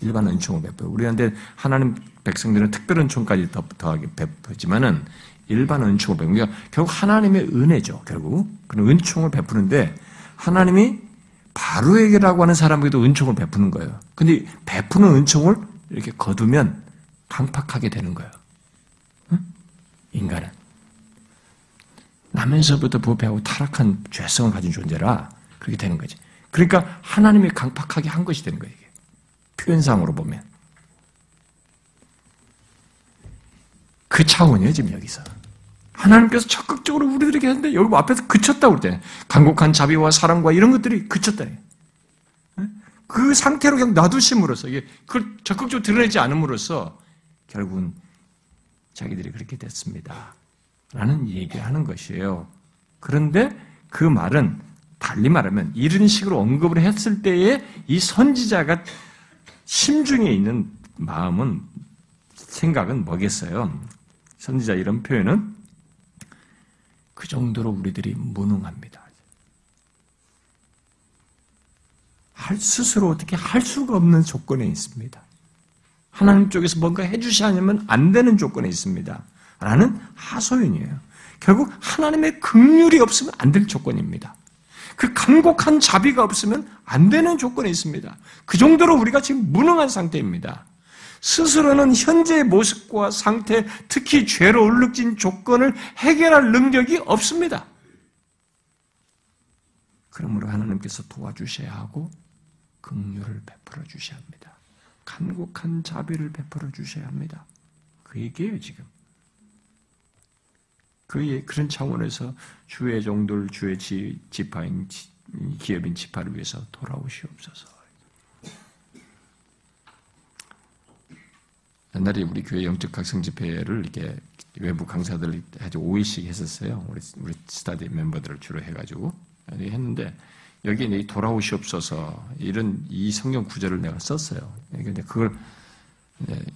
S1: 일반 은총을 베풀어요. 우리한테 하나님 백성들은 특별 은총까지 더, 더하게 베푸지만은 일반 은총을 베푸는 그러니까 결국 하나님의 은혜죠. 결국 그런 은총을 베푸는데 하나님이 바로에게라고 하는 사람에게도 은총을 베푸는 거예요. 근데 베푸는 은총을 이렇게 거두면 강팍하게 되는 거예요. 응? 인간은 나면서부터 부패하고 타락한 죄성을 가진 존재라 그렇게 되는 거지. 그러니까 하나님이 강팍하게 한 것이 되는 거예요. 이게. 표현상으로 보면 그 차원이에요 지금 여기서. 하나님께서 적극적으로 우리들에게 했는데 여기 뭐 앞에서 그쳤다고 그랬잖아요. 강곡한 자비와 사랑과 이런 것들이 그쳤다. 그 상태로 그냥 놔두심으로써 그걸 적극적으로 드러내지 않음으로써 결국은 자기들이 그렇게 됐습니다. 라는 얘기를 하는 것이에요. 그런데 그 말은 달리 말하면 이런 식으로 언급을 했을 때에 이 선지자가 심중에 있는 마음은 생각은 뭐겠어요? 선지자 이런 표현은 그 정도로 우리들이 무능합니다. 할 스스로 어떻게 할 수가 없는 조건에 있습니다. 하나님 쪽에서 뭔가 해주셔야 하면 안 되는 조건에 있습니다. 라는 하소연이에요. 결국 하나님의 긍휼이 없으면 안 될 조건입니다. 그 간곡한 자비가 없으면 안 되는 조건에 있습니다. 그 정도로 우리가 지금 무능한 상태입니다. 스스로는 현재의 모습과 상태, 특히 죄로 얼룩진 조건을 해결할 능력이 없습니다. 그러므로 하나님께서 도와주셔야 하고 긍휼을 베풀어 주셔야 합니다. 간곡한 자비를 베풀어 주셔야 합니다. 그 얘기예요, 지금. 그 그런 차원에서 주의 종들, 주의 지, 지파인 기업인 지파를 위해서 돌아오시옵소서. 옛날에 우리 교회 영적 각성 집회를 이렇게 외부 강사들 아주 5일씩 했었어요. 우리, 우리 스타디 멤버들을 주로 해가지고 했는데 여기에 이 돌아오시옵소서 이런 이 성경 구절을 내가 썼어요. 근데 그걸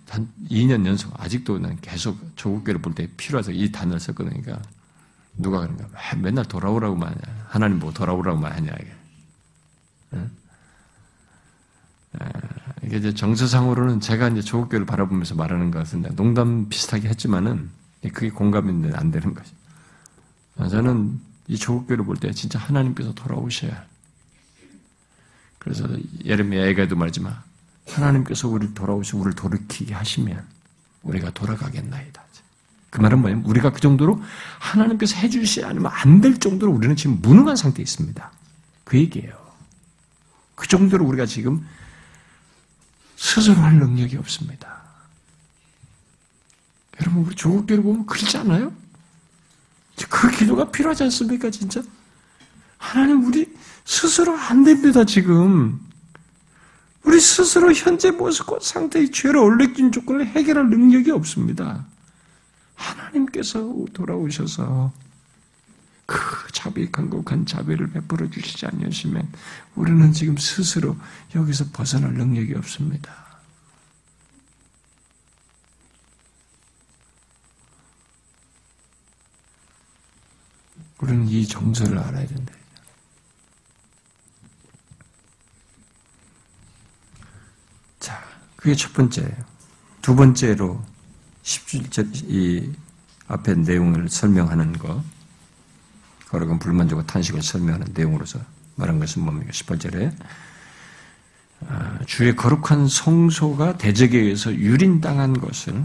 S1: 한 2년 연속 아직도 난 계속 조국교를 볼 때 필요해서 이 단어를 썼거든요. 그러니까 누가 그런가 맨날 돌아오라고만 하냐. 하나님 뭐 돌아오라고만 하냐. 이게. 응? 이게 이제 정서상으로는 제가 이제 조국교를 바라보면서 말하는 것은 농담 비슷하게 했지만은 그게 공감이 안 되는 거죠. 저는 이 조국교를 볼 때 진짜 하나님께서 돌아오셔야. 그래서 예레미야에게도 말지만 하나님께서 우리를 돌아오셔 우리를 돌이키게 하시면 우리가 돌아가겠나이다. 그 말은 뭐예요? 우리가 그 정도로 하나님께서 해주시지 않으면 안 될 정도로 우리는 지금 무능한 상태에 있습니다. 그 얘기예요. 그 정도로 우리가 지금 스스로 할 능력이 없습니다. 여러분, 우리 조국교를 보면 그렇지 않아요? 그 기도가 필요하지 않습니까, 진짜? 하나님, 우리 스스로 안 됩니다, 지금. 우리 스스로 현재 모습 과 상태의 죄를 올려진 조건을 해결할 능력이 없습니다. 하나님께서 돌아오셔서 그 자비, 간곡한 자비를 베풀어 주시지 않으시면 우리는 지금 스스로 여기서 벗어날 능력이 없습니다. 우리는 이 정서를 알아야 된다. 그게 첫 번째예요. 두 번째로 17절, 이 앞에 내용을 설명하는 것, 거룩한 불만족과 탄식을 설명하는 내용으로서 말한 것은 뭡니까? 18절에 아, 주의 거룩한 성소가 대적에 의해서 유린당한 것을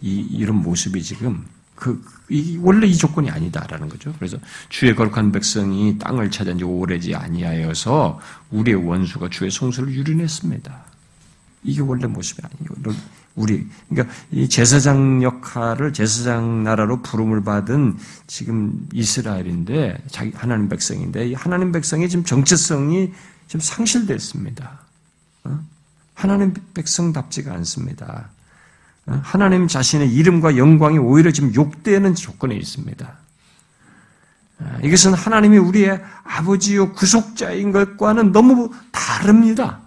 S1: 이, 이런 모습이 지금 그, 이, 원래 이 조건이 아니다라는 거죠. 그래서 주의 거룩한 백성이 땅을 찾은 지 오래지 아니하여서 우리의 원수가 주의 성소를 유린했습니다. 이게 원래 모습이 아니에요. 우리 그러니까 이 제사장 역할을 제사장 나라로 부름을 받은 지금 이스라엘인데 자기 하나님 백성인데 이 하나님 백성의 지금 정체성이 지금 상실됐습니다. 어? 하나님 백성답지가 않습니다. 어? 하나님 자신의 이름과 영광이 오히려 지금 욕되는 조건에 있습니다. 어, 이것은 하나님이 우리의 아버지요 구속자인 것과는 너무 다릅니다.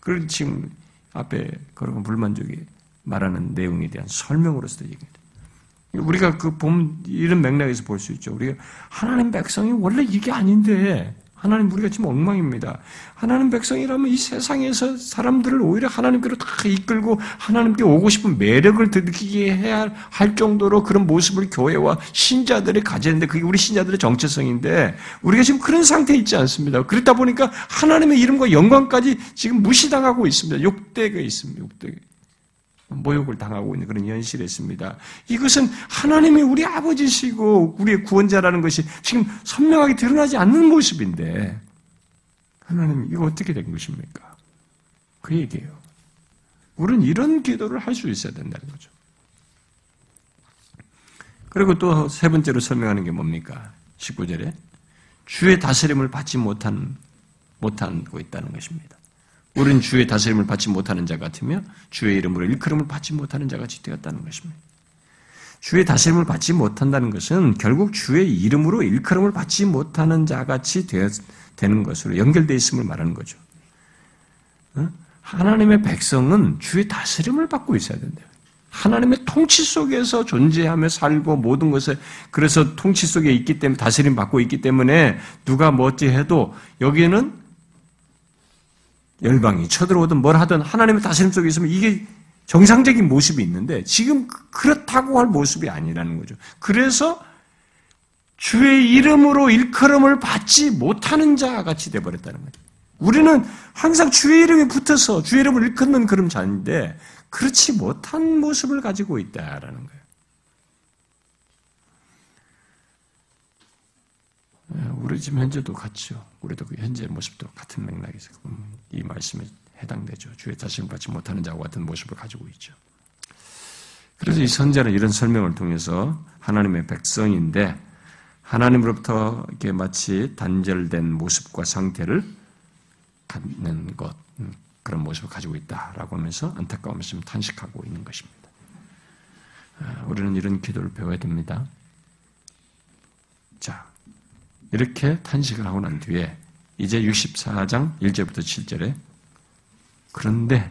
S1: 그걸 지금 앞에 그런 불만족이 말하는 내용에 대한 설명으로서 얘기합니다. 우리가 그 봄, 이런 맥락에서 볼 수 있죠. 우리가 하나님 백성이 원래 이게 아닌데, 하나님 우리가 지금 엉망입니다. 하나님 백성이라면 이 세상에서 사람들을 오히려 하나님께로 다 이끌고 하나님께 오고 싶은 매력을 느끼게 해야 할 정도로 그런 모습을 교회와 신자들이 가지는데 그게 우리 신자들의 정체성인데 우리가 지금 그런 상태에 있지 않습니다. 그렇다 보니까 하나님의 이름과 영광까지 지금 무시당하고 있습니다. 욕되게 있습니다. 욕되게. 모욕을 당하고 있는 그런 현실에 있습니다. 이것은 하나님이 우리 아버지시고 우리의 구원자라는 것이 지금 선명하게 드러나지 않는 모습인데 하나님 이거 어떻게 된 것입니까? 그 얘기예요. 우리는 이런 기도를 할 수 있어야 된다는 거죠. 그리고 또 세 번째로 설명하는 게 뭡니까? 19절에 주의 다스림을 받지 못한 못하고 있다는 것입니다. 우리는 주의 다스림을 받지 못하는 자 같으며 주의 이름으로 일컬음을 받지 못하는 자 같이 되었다는 것입니다. 주의 다스림을 받지 못한다는 것은 결국 주의 이름으로 일컬음을 받지 못하는 자 같이 되는 것으로 연결되어 있음을 말하는 거죠. 어? 하나님의 백성은 주의 다스림을 받고 있어야 된다. 하나님의 통치 속에서 존재하며 살고 모든 것을 그래서 통치 속에 있기 때문에 다스림 받고 있기 때문에 누가 뭐지 해도 여기에는 열방이 쳐들어오든 뭘 하든 하나님의 다스림 속에 있으면 이게 정상적인 모습이 있는데 지금 그렇다고 할 모습이 아니라는 거죠. 그래서 주의 이름으로 일컬음을 받지 못하는 자 같이 돼버렸다는 거죠. 우리는 항상 주의 이름이 붙어서 주의 이름을 일컫는 그런 자인데 그렇지 못한 모습을 가지고 있다라는 거예요. 우리 지금 현재도 같죠. 우리도 그 현재 모습도 같은 맥락에서 이 말씀에 해당되죠. 주의 자신을 받지 못하는 자와 같은 모습을 가지고 있죠. 그래서 이 선자는 이런 설명을 통해서 하나님의 백성인데 하나님으로부터 이렇게 마치 단절된 모습과 상태를 갖는 것 음, 그런 모습을 가지고 있다라고 하면서 안타까움을 탄식하고 있는 것입니다. 아, 우리는 이런 기도를 배워야 됩니다. 자, 이렇게 탄식을 하고 난 뒤에 이제 64장 1절부터 7절에 그런데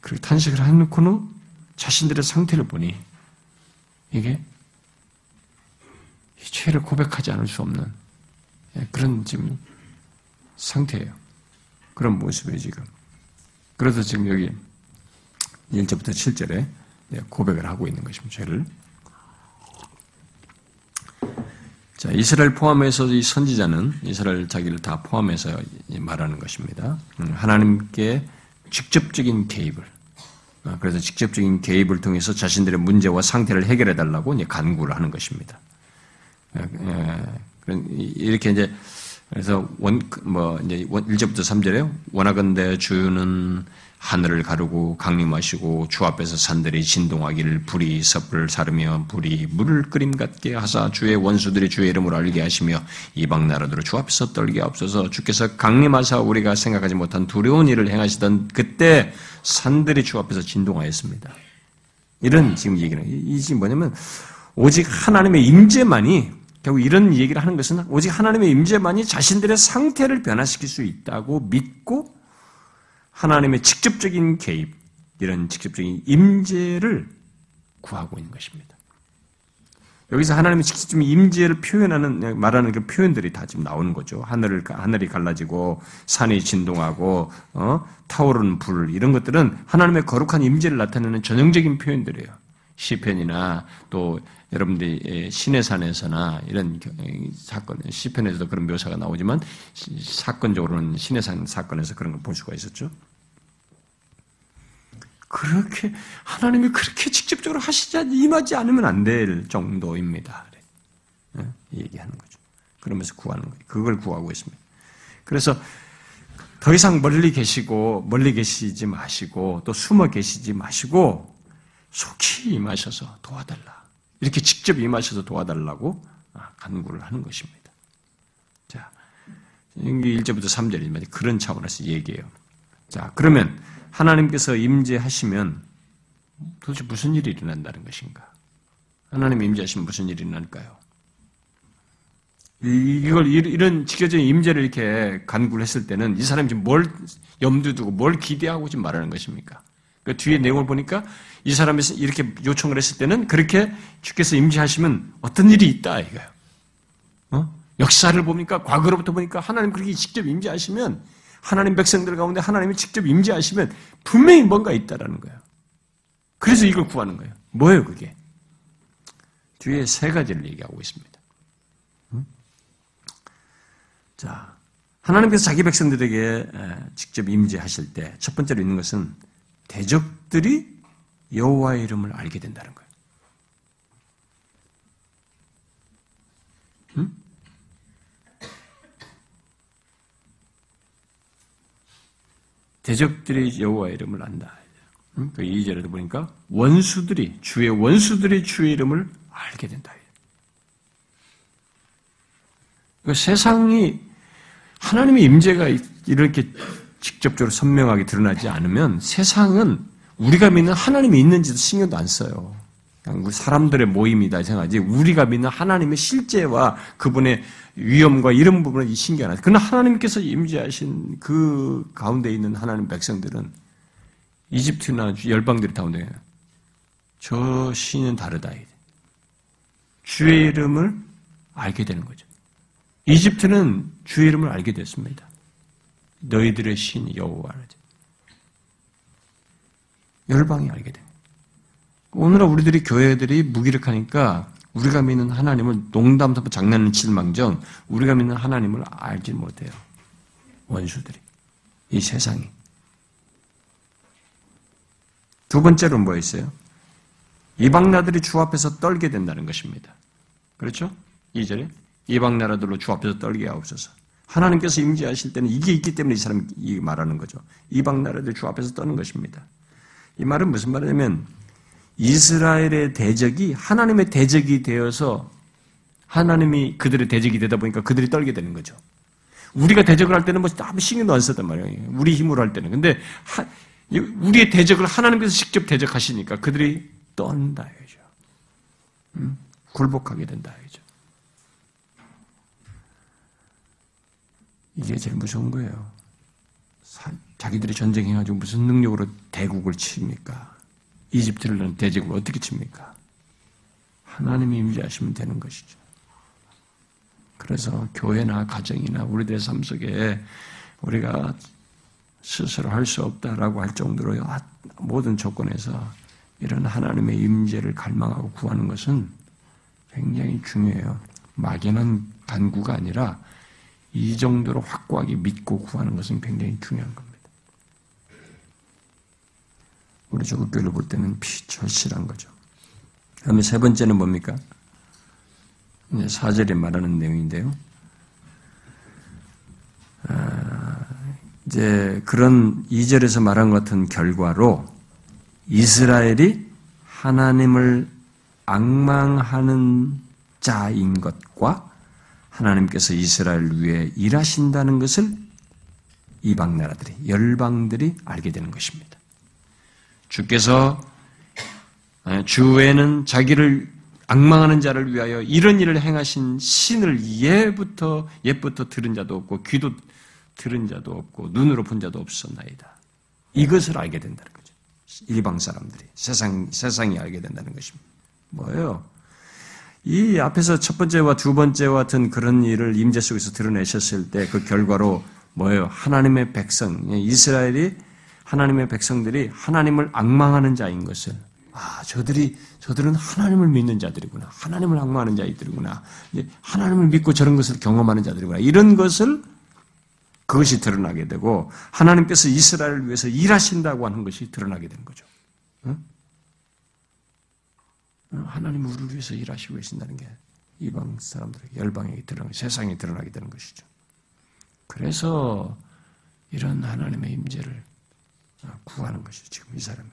S1: 그렇게 탄식을 해놓고는 자신들의 상태를 보니 이게 죄를 고백하지 않을 수 없는 예, 그런 지금 상태예요. 그런 모습이에요, 지금. 그래서 지금 여기 1절부터 7절에 고백을 하고 있는 것입니다, 죄를. 자, 이스라엘 포함해서 이 선지자는 이스라엘 자기를 다 포함해서 말하는 것입니다. 음, 하나님께 직접적인 개입을 어, 그래서 직접적인 개입을 통해서 자신들의 문제와 상태를 해결해 달라고 간구를 하는 것입니다. 이렇게 이제 그래서 원 뭐 이제 1절부터 3절에 원하건대 주는 하늘을 가르고 강림하시고 주 앞에서 산들이 진동하기를 불이 섭을 사르며 불이 물을 끓임 같게 하사 주의 원수들이 주의 이름으로 알게 하시며 이방 나라들을 주 앞에서 떨게 없어서 주께서 강림하사 우리가 생각하지 못한 두려운 일을 행하시던 그때 산들이 주 앞에서 진동하였습니다. 이런 지금 얘기는 이지 뭐냐면 오직 하나님의 임재만이 결국 이런 얘기를 하는 것은 오직 하나님의 임재만이 자신들의 상태를 변화시킬 수 있다고 믿고 하나님의 직접적인 개입, 이런 직접적인 임재를 구하고 있는 것입니다. 여기서 하나님의 직접적인 임재를 표현하는 말하는 그 표현들이 다 지금 나오는 거죠. 하늘을 하늘이 갈라지고 산이 진동하고 어? 타오르는 불 이런 것들은 하나님의 거룩한 임재를 나타내는 전형적인 표현들이에요. 시편이나 또 여러분들이 신의 산에서나 이런 사건, 시편에서도 그런 묘사가 나오지만 사건적으로는 신의 산 사건에서 그런 걸 볼 수가 있었죠. 그렇게 하나님이 그렇게 직접적으로 하시지 임하지 않으면 안 될 정도입니다. 네? 얘기하는 거죠. 그러면서 구하는 거예요. 그걸 구하고 있습니다. 그래서 더 이상 멀리 계시고 멀리 계시지 마시고 또 숨어 계시지 마시고 속히 임하셔서 도와달라. 이렇게 직접 임하셔서 도와달라고 아, 간구를 하는 것입니다. 자, 1절부터 3절이지만 그런 차원에서 얘기해요. 자, 그러면 하나님께서 임재하시면 도대체 무슨 일이 일어난다는 것인가? 하나님 임재하시면 무슨 일이 일어날까요? 이걸 이런 직접적인 임재를 이렇게 간구를 했을 때는 이 사람이 지금 뭘 염두 두고 뭘 기대하고 지금 말하는 것입니까? 그 뒤에 내용을 보니까 이 사람이 이렇게 요청을 했을 때는 그렇게 주께서 임재하시면 어떤 일이 있다 이거예요. 어? 역사를 보니까 과거로부터 보니까 하나님 그렇게 직접 임재하시면 하나님 백성들 가운데 하나님이 직접 임재하시면 분명히 뭔가 있다라는 거예요. 그래서 이걸 구하는 거예요. 뭐예요 그게? 뒤에 세 가지를 얘기하고 있습니다. 자, 하나님께서 자기 백성들에게 직접 임재하실 때 첫 번째로 있는 것은 대적들이 여호와의 이름을 알게 된다는 거예요. 응? 대적들이 여호와의 이름을 안다. 응? 그 2절에도 보니까 원수들이 주의 원수들이 주의 이름을 알게 된다. 그 세상이 하나님의 임재가 이렇게 직접적으로 선명하게 드러나지 않으면 세상은 우리가 믿는 하나님이 있는지도 신경도 안 써요. 그냥 사람들의 모임이다 생각하지 우리가 믿는 하나님의 실제와 그분의 위엄과 이런 부분은 신경 안 해요. 그러나 하나님께서 임재하신 그 가운데 있는 하나님 백성들은 이집트나 열방들이 가운데 저 신은 다르다. 주의 이름을 알게 되는 거죠. 이집트는 주의 이름을 알게 됐습니다. 너희들의 신 여호와라죠. 열방이 알게 돼. 오늘날 우리들이 교회들이 무기력하니까 우리가 믿는 하나님을 농담 삼아 장난을 칠 망정 우리가 믿는 하나님을 알지 못해요. 원수들이 이 세상이 두 번째로 뭐 있어요? 이방 나들이 주 앞에서 떨게 된다는 것입니다. 그렇죠? 2절에 이방 나라들로 주 앞에서 떨게 하옵소서. 하나님께서 임재하실 때는 이게 있기 때문에 이 사람이 말하는 거죠. 이방 나라들 주 앞에서 떠는 것입니다. 이 말은 무슨 말이냐면 이스라엘의 대적이 하나님의 대적이 되어서 하나님이 그들의 대적이 되다 보니까 그들이 떨게 되는 거죠. 우리가 대적을 할 때는 뭐 아무 신경도 안 썼단 말이에요. 우리 힘으로 할 때는. 근데 하, 우리의 대적을 하나님께서 직접 대적하시니까 그들이 떤다 이거죠. 음? 굴복하게 된다 이거죠. 이게 제일 무서운 거예요. 자기들이 전쟁해가지고 무슨 능력으로 대국을 칩니까? 이집트를 대적을 어떻게 칩니까? 하나님이 임재하시면 되는 것이죠. 그래서 교회나 가정이나 우리들의 삶 속에 우리가 스스로 할 수 없다라고 할 정도로 모든 조건에서 이런 하나님의 임재를 갈망하고 구하는 것은 굉장히 중요해요. 막연한 간구가 아니라 이 정도로 확고하게 믿고 구하는 것은 굉장히 중요한 겁니다. 우리 조국교회를 볼 때는 피절실한 거죠. 그다음에 세 번째는 뭡니까? 사절에 말하는 내용인데요. 아, 이제 그런 이절에서 말한 것 같은 결과로 이스라엘이 하나님을 악망하는 자인 것과 하나님께서 이스라엘 위에 일하신다는 것을 이방 나라들이 열방들이 알게 되는 것입니다. 주께서 주에는 자기를 악망하는 자를 위하여 이런 일을 행하신 신을 예부터 옛부터 들은 자도 없고 귀도 들은 자도 없고 눈으로 본 자도 없었나이다. 이것을 알게 된다는 거죠. 일방 사람들이 세상 세상이 알게 된다는 것입니다. 뭐예요? 이 앞에서 첫 번째와 두 번째와 같은 그런 일을 임재 속에서 드러내셨을 때 그 결과로 뭐예요? 하나님의 백성, 이스라엘이 하나님의 백성들이 하나님을 악망하는 자인 것을 아 저들이 저들은 하나님을 믿는 자들이구나 하나님을 악망하는 자들이구나 하나님을 믿고 저런 것을 경험하는 자들이구나 이런 것을 그것이 드러나게 되고 하나님께서 이스라엘을 위해서 일하신다고 하는 것이 드러나게 되는 거죠. 응? 하나님 우리를 위해서 일하시고 계신다는 게 이방 사람들에게 열방에게 드러나게 세상에 드러나게 되는 것이죠. 그래서 이런 하나님의 임재를 구하는 것이 지금 이 사람이.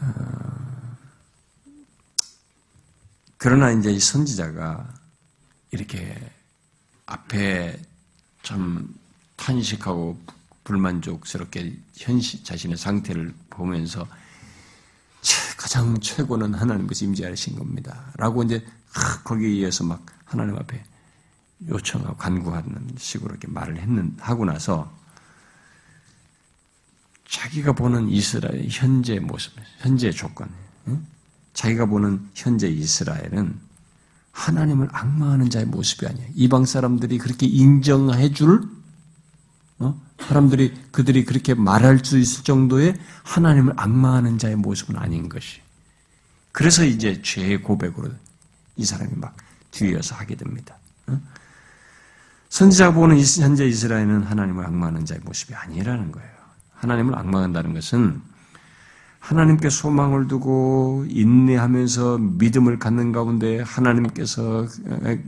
S1: 어, 그러나 이제 이 선지자가 이렇게 앞에 참 탄식하고 불만족스럽게 현실 자신의 상태를 보면서 가장 최고는 하나님께서 임재하신 겁니다. 라고 이제 거기에 의해서 막 하나님 앞에 요청하고 간구하는 식으로 이렇게 말을 했는 하고 나서 자기가 보는 이스라엘 현재 모습, 현재 조건, 응? 자기가 보는 현재 이스라엘은 하나님을 악마하는 자의 모습이 아니에요. 이방 사람들이 그렇게 인정해 줄, 어? 사람들이 그들이 그렇게 말할 수 있을 정도의 하나님을 악마하는 자의 모습은 아닌 것이. 그래서 이제 죄의 고백으로 이 사람이 막 뒤이어서 하게 됩니다. 어? 선지자 보는 현재 이스라엘은 하나님을 악마하는 자의 모습이 아니라는 거예요. 하나님을 악마한다는 것은 하나님께 소망을 두고 인내하면서 믿음을 갖는 가운데 하나님께서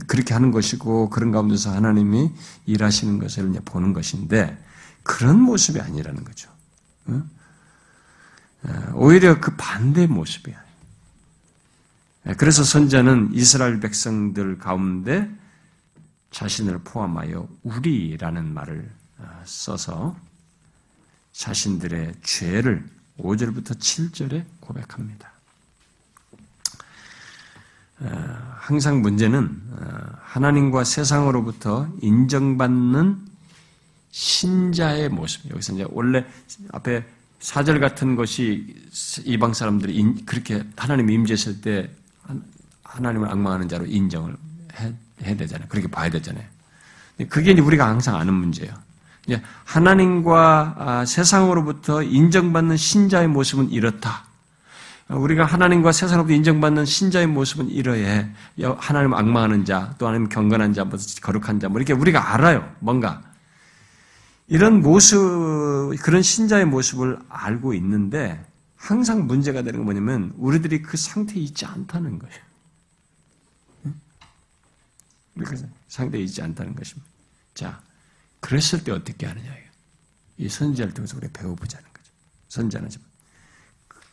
S1: 그렇게 하는 것이고 그런 가운데서 하나님이 일하시는 것을 보는 것인데 그런 모습이 아니라는 거죠. 오히려 그 반대 모습이야. 그래서 선자는 이스라엘 백성들 가운데 자신을 포함하여 우리라는 말을 어, 써서 자신들의 죄를 5절부터 7절에 고백합니다. 어, 항상 문제는 어, 하나님과 세상으로부터 인정받는 신자의 모습. 여기서 이제 원래 앞에 사절 같은 것이 이방 사람들이 그렇게 하나님 임재했을 때 하나님을 악망하는 자로 인정을 해 야 되잖아요. 그렇게 봐야 되잖아요. 그게 우리가 항상 아는 문제예요. 하나님과 아, 세상으로부터 인정받는 신자의 모습은 이렇다. 우리가 하나님과 세상으로부터 인정받는 신자의 모습은 이러해. 하나님 악망하는 자, 또 하나님 경건한 자, 뭐 거룩한 자, 뭐 이렇게 우리가 알아요. 뭔가. 이런 모습, 그런 신자의 모습을 알고 있는데 항상 문제가 되는 건 뭐냐면 우리들이 그 상태에 있지 않다는 거예요. 그 상태에 있지 않다는 것입니다. 자, 그랬을 때 어떻게 하느냐. 이 선지자를 통해서 우리 배워보자는 거죠. 선지자는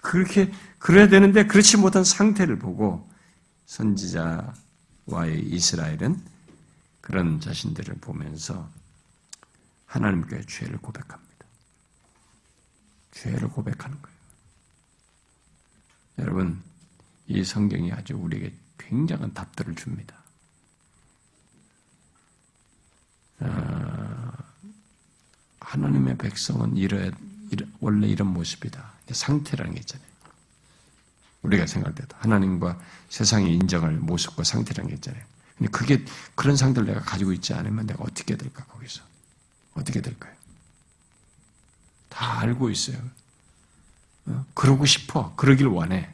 S1: 그렇게, 그래야 되는데 그렇지 못한 상태를 보고 선지자와의 이스라엘은 그런 자신들을 보면서 하나님께 죄를 고백합니다. 죄를 고백하는 거예요. 여러분, 이 성경이 아주 우리에게 굉장한 답들을 줍니다. 아, 하나님의 백성은 이러, 원래 이런 모습이다. 상태라는 게 있잖아요. 우리가 생각할 때도 하나님과 세상이 인정할 모습과 상태라는 게 있잖아요. 근데 그게 그런 상태를 내가 가지고 있지 않으면 내가 어떻게 될까 거기서 어떻게 될까요? 다 알고 있어요. 어? 그러고 싶어. 그러길 원해.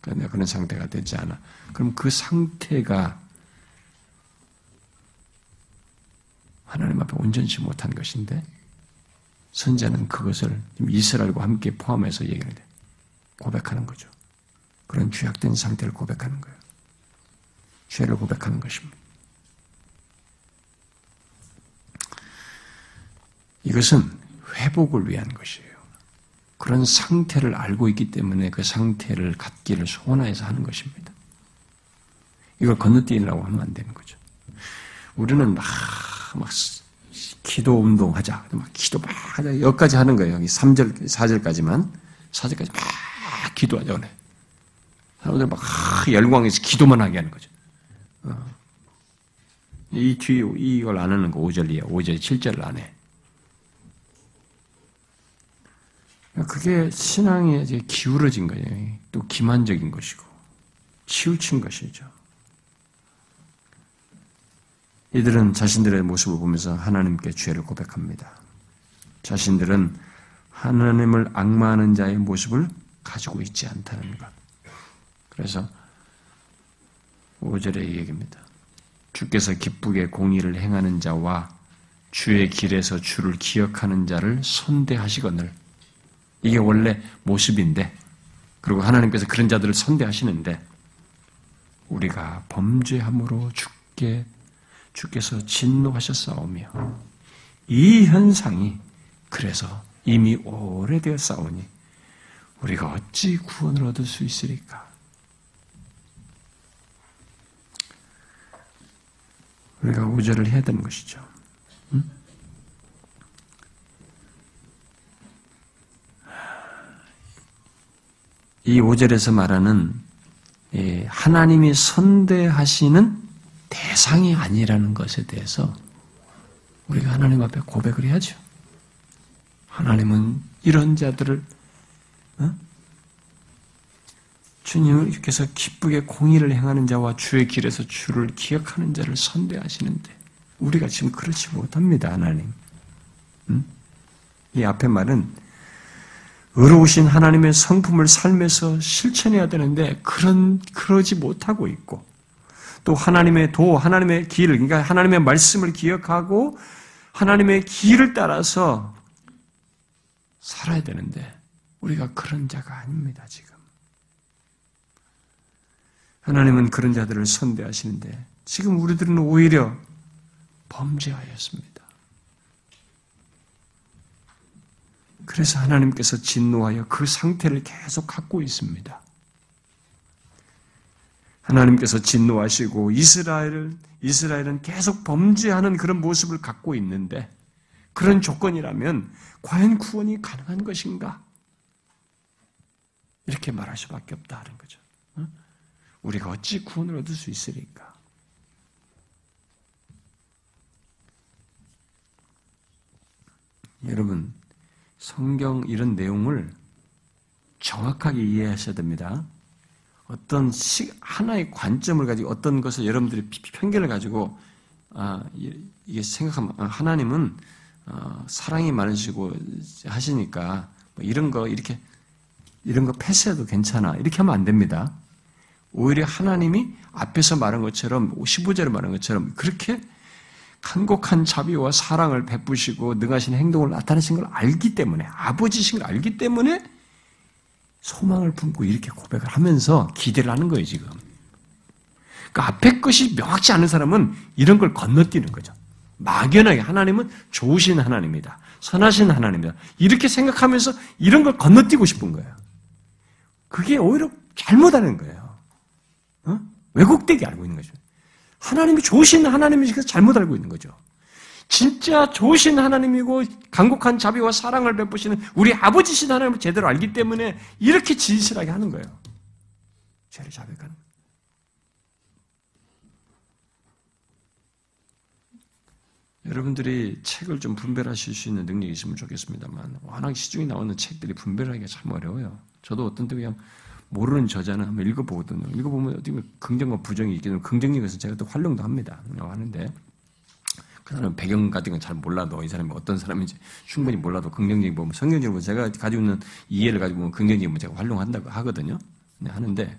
S1: 그런데 그런 상태가 되지 않아. 그럼 그 상태가 하나님 앞에 온전치 못한 것인데 선자는 그것을 이스라엘과 함께 포함해서 얘기를 해. 고백하는 거죠. 그런 죄악된 상태를 고백하는 거예요. 죄를 고백하는 것입니다. 이것은 회복을 위한 것이에요. 그런 상태를 알고 있기 때문에 그 상태를 갖기를 소원해서 하는 것입니다. 이걸 건너뛰라고 하면 안 되는 거죠. 우리는 막, 막, 기도 운동하자. 막 기도 막 하자. 여기까지 하는 거예요. 여기 3절, 4절까지만. 4절까지 막 기도하자. 그래. 사람들 막 열광해서 기도만 하게 하는 거죠. 어. 이 뒤, 이걸 안 하는 거 5절이에요. 5절, 7절을 안 해. 그게 신앙에 이제 기울어진 거예요. 또 기만적인 것이고 치우친 것이죠. 이들은 자신들의 모습을 보면서 하나님께 죄를 고백합니다. 자신들은 하나님을 악마하는 자의 모습을 가지고 있지 않다는 것. 그래서 5절의 얘기입니다. 주께서 기쁘게 공의를 행하는 자와 주의 길에서 주를 기억하는 자를 선대하시거늘 이게 원래 모습인데, 그리고 하나님께서 그런 자들을 선대하시는데, 우리가 범죄함으로 죽게 주께서 진노하셨사오며 이 현상이 그래서 이미 오래되어 싸우니 우리가 어찌 구원을 얻을 수 있으리까? 우리가 우절을 해야 되는 것이죠. 응? 이 5절에서 말하는 하나님이 선대하시는 대상이 아니라는 것에 대해서 우리가 하나님 앞에 고백을 해야죠. 하나님은 이런 자들을 어? 주님께서 기쁘게 공의를 행하는 자와 주의 길에서 주를 기억하는 자를 선대하시는데 우리가 지금 그렇지 못합니다, 하나님. 응? 이 앞에 말은 의로우신 하나님의 성품을 삶에서 실천해야 되는데 그런 그러지 못하고 있고 또 하나님의 도 하나님의 길 그러니까 하나님의 말씀을 기억하고 하나님의 길을 따라서 살아야 되는데 우리가 그런 자가 아닙니다 지금 하나님은 그런 자들을 선대하시는데 지금 우리들은 오히려 범죄하였습니다. 그래서 하나님께서 진노하여 그 상태를 계속 갖고 있습니다. 하나님께서 진노하시고 이스라엘을 이스라엘은 계속 범죄하는 그런 모습을 갖고 있는데 그런 조건이라면 과연 구원이 가능한 것인가? 이렇게 말할 수밖에 없다는 거죠. 우리가 어찌 구원을 얻을 수 있으리까? 여러분, 성경 이런 내용을 정확하게 이해하셔야 됩니다. 어떤 시, 하나의 관점을 가지고 어떤 것을 여러분들이 편견을 가지고 아, 이게 생각하면 아, 하나님은 어, 사랑이 많으시고 하시니까 뭐 이런 거 이렇게 이런 거 패스해도 괜찮아 이렇게 하면 안 됩니다. 오히려 하나님이 앞에서 말한 것처럼 15절에 말한 것처럼 그렇게 한곡한 자비와 사랑을 베푸시고 능하신 행동을 나타내신 걸 알기 때문에 아버지신 걸 알기 때문에 소망을 품고 이렇게 고백을 하면서 기대를 하는 거예요 지금. 그 앞에 것이 명확치 않은 사람은 이런 걸 건너뛰는 거죠. 막연하게 하나님은 좋으신 하나님이다. 선하신 하나님이다. 이렇게 생각하면서 이런 걸 건너뛰고 싶은 거예요. 그게 오히려 잘못하는 거예요. 어? 왜곡되게 알고 있는 거죠. 하나님이 좋으신 하나님이니까 잘못 알고 있는 거죠. 진짜 좋으신 하나님이고 강곡한 자비와 사랑을 베푸시는 우리 아버지신 하나님을 제대로 알기 때문에 이렇게 진실하게 하는 거예요. 죄를 자백하는. 여러분들이 책을 좀 분별하실 수 있는 능력이 있으면 좋겠습니다만 워낙 시중에 나오는 책들이 분별하기가 참 어려워요. 저도 어떤 때 그냥 모르는 저자는 한번 읽어보거든요. 읽어보면 어떻게 긍정과 부정이 있기 때문에 긍정적인 것은 제가 또 활용도 합니다. 하는데 그 사람 배경 같은 건 잘 몰라도 이 사람이 어떤 사람인지 충분히 몰라도 긍정적인 부분, 성경적으로 제가 가지고 있는 이해를 가지고 보면 긍정적인 부분 제가 활용한다고 하거든요. 네, 하는데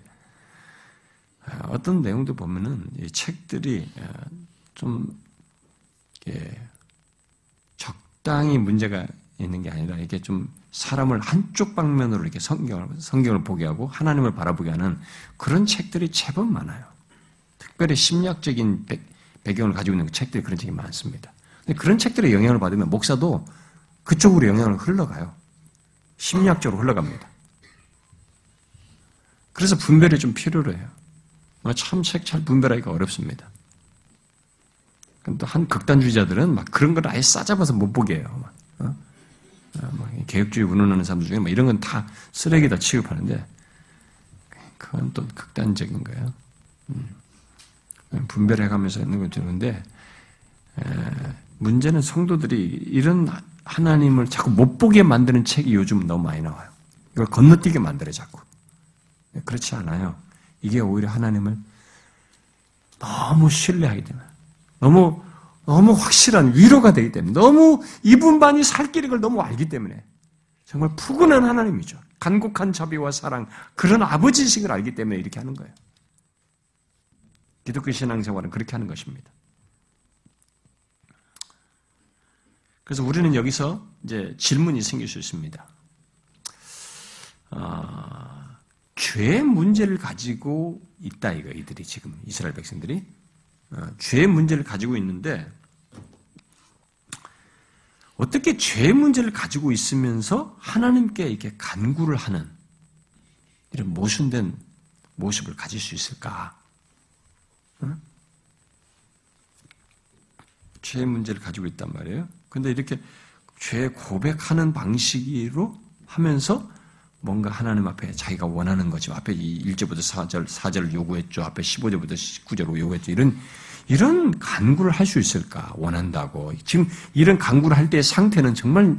S1: 아, 어떤 내용도 보면은 이 책들이 아, 좀 적당히 문제가 있는 게 아니라 이게 좀 사람을 한쪽 방면으로 이렇게 성경을, 성경을 보게 하고 하나님을 바라보게 하는 그런 책들이 제법 많아요. 특별히 심리학적인 배, 배경을 가지고 있는 책들이 그런 책이 많습니다. 그런 책들의 영향을 받으면 목사도 그쪽으로 영향을 흘러가요. 심리학적으로 흘러갑니다. 그래서 분별이 좀 필요로 해요. 뭐 참책 잘 분별하기가 어렵습니다. 또한 극단주의자들은 막 그런 걸 아예 싸잡아서 못 보게 해요. 어? 아, 뭐 개혁주의 운운하는 사람들 중에 뭐 이런 건 다 쓰레기다 취급하는데 그건 또 극단적인 거예요. 음. 분별해가면서 있는 건 되는데 문제는 성도들이 이런 하나님을 자꾸 못 보게 만드는 책이 요즘 너무 많이 나와요. 이걸 건너뛰게 만들어 자꾸. 네, 그렇지 않아요. 이게 오히려 하나님을 너무 신뢰하게 되면 너무 너무 확실한 위로가 되기 때문에 너무 이분만이 살 길인 걸 너무 알기 때문에 정말 푸근한 하나님이죠. 간곡한 자비와 사랑 그런 아버지식을 알기 때문에 이렇게 하는 거예요. 기독교 신앙생활은 그렇게 하는 것입니다. 그래서 우리는 여기서 이제 질문이 생길 수 있습니다. 어, 죄의 문제를 가지고 있다 이거 이들이 지금 이스라엘 백성들이 어, 죄의 문제를 가지고 있는데 어떻게 죄의 문제를 가지고 있으면서 하나님께 이렇게 간구를 하는 이런 모순된 모습을 가질 수 있을까? 응? 죄의 문제를 가지고 있단 말이에요. 근데 이렇게 죄 고백하는 방식으로 하면서 뭔가 하나님 앞에 자기가 원하는 거죠. 앞에 1절부터 4절, 4절을 요구했죠. 앞에 15절부터 19절을 요구했죠. 이런, 이런 간구를 할 수 있을까? 원한다고. 지금 이런 간구를 할 때의 상태는 정말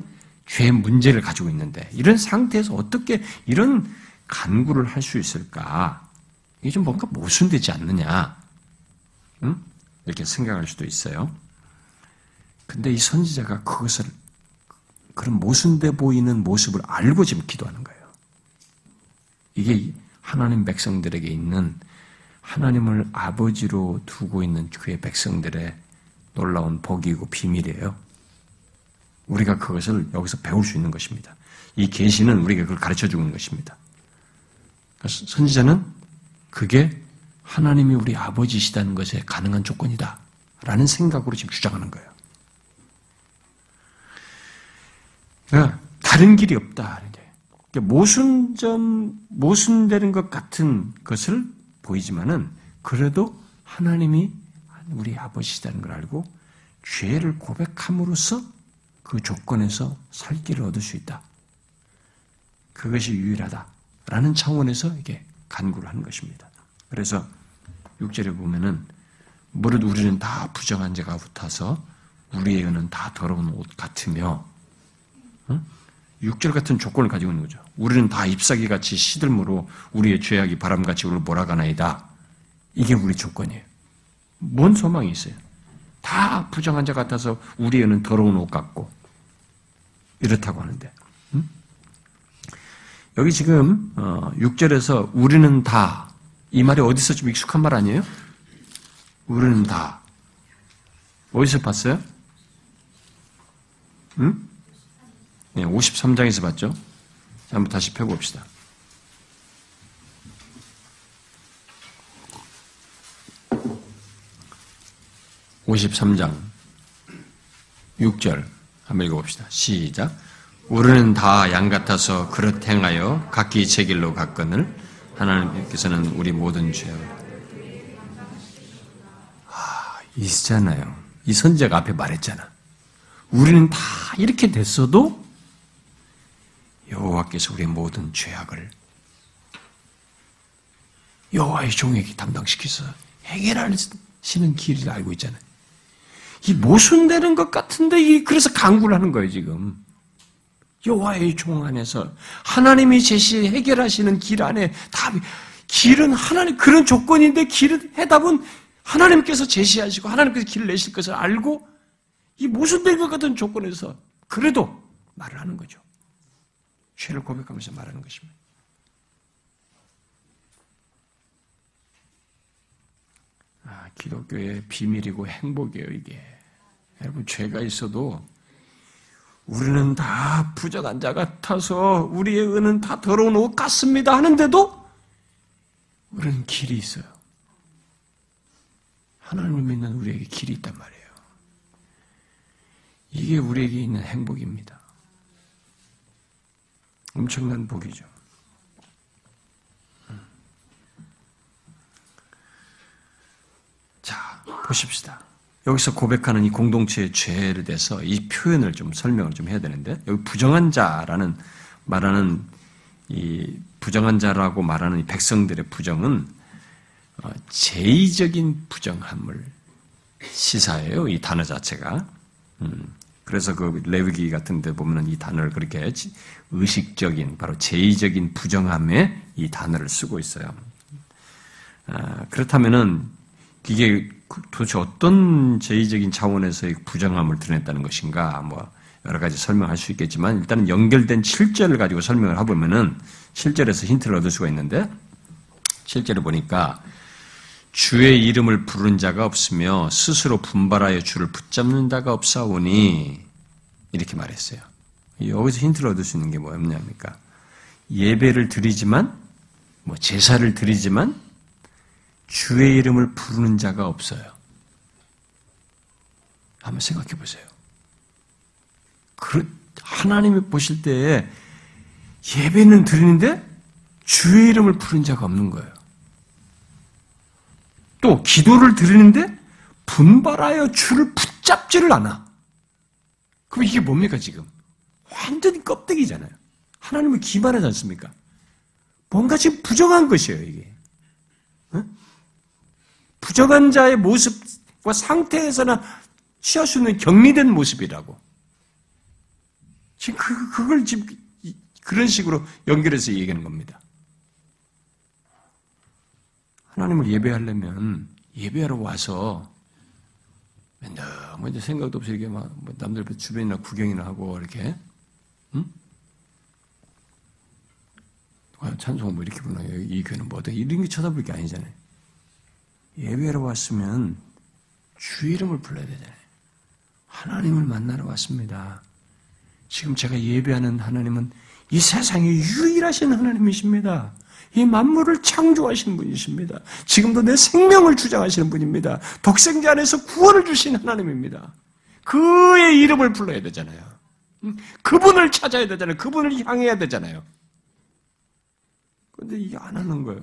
S1: 죄의 문제를 가지고 있는데, 이런 상태에서 어떻게 이런 간구를 할 수 있을까? 이게 좀 뭔가 모순되지 않느냐? 응? 이렇게 생각할 수도 있어요. 근데 이 선지자가 그것을 그런 모순돼 보이는 모습을 알고 지금 기도하는 거예요. 이게 하나님 백성들에게 있는 하나님을 아버지로 두고 있는 그의 백성들의 놀라운 복이고 비밀이에요. 우리가 그것을 여기서 배울 수 있는 것입니다. 이 계시는 우리가 그걸 가르쳐 주는 것입니다. 선지자는 그게 하나님이 우리 아버지시다는 것에 가능한 조건이다. 라는 생각으로 지금 주장하는 거예요. 그러니까 다른 길이 없다. 그러니까 모순점, 모순되는 것 같은 것을 보이지만은 그래도 하나님이 우리 아버지시다는 걸 알고 죄를 고백함으로써 그 조건에서 살 길을 얻을 수 있다. 그것이 유일하다. 라는 차원에서 이게 간구를 하는 것입니다. 그래서 6절에 보면은 무릇 우리는 다 부정한 자가 붙어서 우리의 은은 다 더러운 옷 같으며 6절 같은 조건을 가지고 있는 거죠. 우리는 다 잎사귀 같이 시들므로 우리의 죄악이 바람같이 우리를 몰아가나이다. 이게 우리 조건이에요. 뭔 소망이 있어요? 다 부정한 자 같아서 우리에는 더러운 옷 같고 이렇다고 하는데 음? 여기 지금 6절에서 어, 우리는 다 이 말이 어디서 좀 익숙한 말 아니에요? 우리는 다 어디서 봤어요? 응? 네, 53장에서 봤죠? 자, 한번 다시 펴봅시다. (53장) 6절 한번 읽어봅시다. 시작. 우리는 다 양 같아서 그릇 행하여 각기 제 길로 갔거늘 하나님께서는 우리 모든 죄. 아, 있잖아요. 이 선제가 앞에 말했잖아. 우리는 다 이렇게 됐어도 여호와께서 우리의 모든 죄악을 여호와의 종에게 담당시켜서 해결하시는 길을 알고 있잖아요. 이 모순되는 것 같은데 그래서 강구를 하는 거예요 지금. 여호와의 종 안에서 하나님이 제시 해결하시는 길 안에 답이 길은 하나님 그런 조건인데 길은 해답은 하나님께서 제시하시고 하나님께서 길을 내실 것을 알고 이 모순된 것 같은 조건에서 그래도 말을 하는 거죠. 죄를 고백하면서 말하는 것입니다. 아, 기독교의 비밀이고 행복이에요, 이게. 여러분, 죄가 있어도 우리는 다 부정한 자 같아서 우리의 은은 다 더러운 옷 같습니다 하는데도 우리는 길이 있어요. 하나님을 믿는 우리에게 길이 있단 말이에요. 이게 우리에게 있는 행복입니다. 엄청난 복이죠. 음. 자, 보십시다. 여기서 고백하는 이 공동체의 죄를 대해서 이 표현을 좀 설명을 좀 해야 되는데, 여기 부정한 자라는 말하는 이 부정한 자라고 말하는 이 백성들의 부정은 어, 제의적인 부정함을 시사해요. 이 단어 자체가. 음. 그래서 그 레위기 같은 데 보면 이 단어를 그렇게 의식적인, 바로 제의적인 부정함에 이 단어를 쓰고 있어요. 아, 그렇다면은 이게 도대체 어떤 제의적인 차원에서의 부정함을 드러냈다는 것인가, 뭐, 여러 가지 설명할 수 있겠지만, 일단은 연결된 7절을 가지고 설명을 해보면은, 7절에서 힌트를 얻을 수가 있는데, 7절을 보니까, 주의 이름을 부른 자가 없으며 스스로 분발하여 주를 붙잡는 자가 없사오니 이렇게 말했어요. 여기서 힌트를 얻을 수 있는 게 뭐였냐니까 예배를 드리지만 뭐 제사를 드리지만 주의 이름을 부르는 자가 없어요. 한번 생각해 보세요. 하나님이 보실 때 예배는 드리는데 주의 이름을 부른 자가 없는 거예요. 또 기도를 드리는데 분발하여 주를 붙잡지를 않아. 그럼 이게 뭡니까 지금? 완전히 껍데기잖아요. 하나님을 기만하지 않습니까? 뭔가 지금 부정한 것이에요 이게. 부정한 자의 모습과 상태에서나 취할 수 있는 격리된 모습이라고. 지금 그, 그걸 지금 그런 식으로 연결해서 얘기하는 겁니다. 하나님을 예배하려면 예배하러 와서 너무 이제 생각도 없이 이렇게 막뭐 남들 주변이나 구경이나 하고 이렇게 응? 찬송 뭐 이렇게 부르나 이 교회는 뭐다 이런 게 쳐다볼 게 아니잖아요. 예배하러 왔으면 주 이름을 불러야 되잖아요. 하나님을 만나러 왔습니다. 지금 제가 예배하는 하나님은 이 세상에 유일하신 하나님이십니다. 이 만물을 창조하신 분이십니다. 지금도 내 생명을 주장하시는 분입니다. 독생자 안에서 구원을 주신 하나님입니다. 그의 이름을 불러야 되잖아요. 그분을 찾아야 되잖아요. 그분을 향해야 되잖아요. 그런데 이게 안 하는 거예요.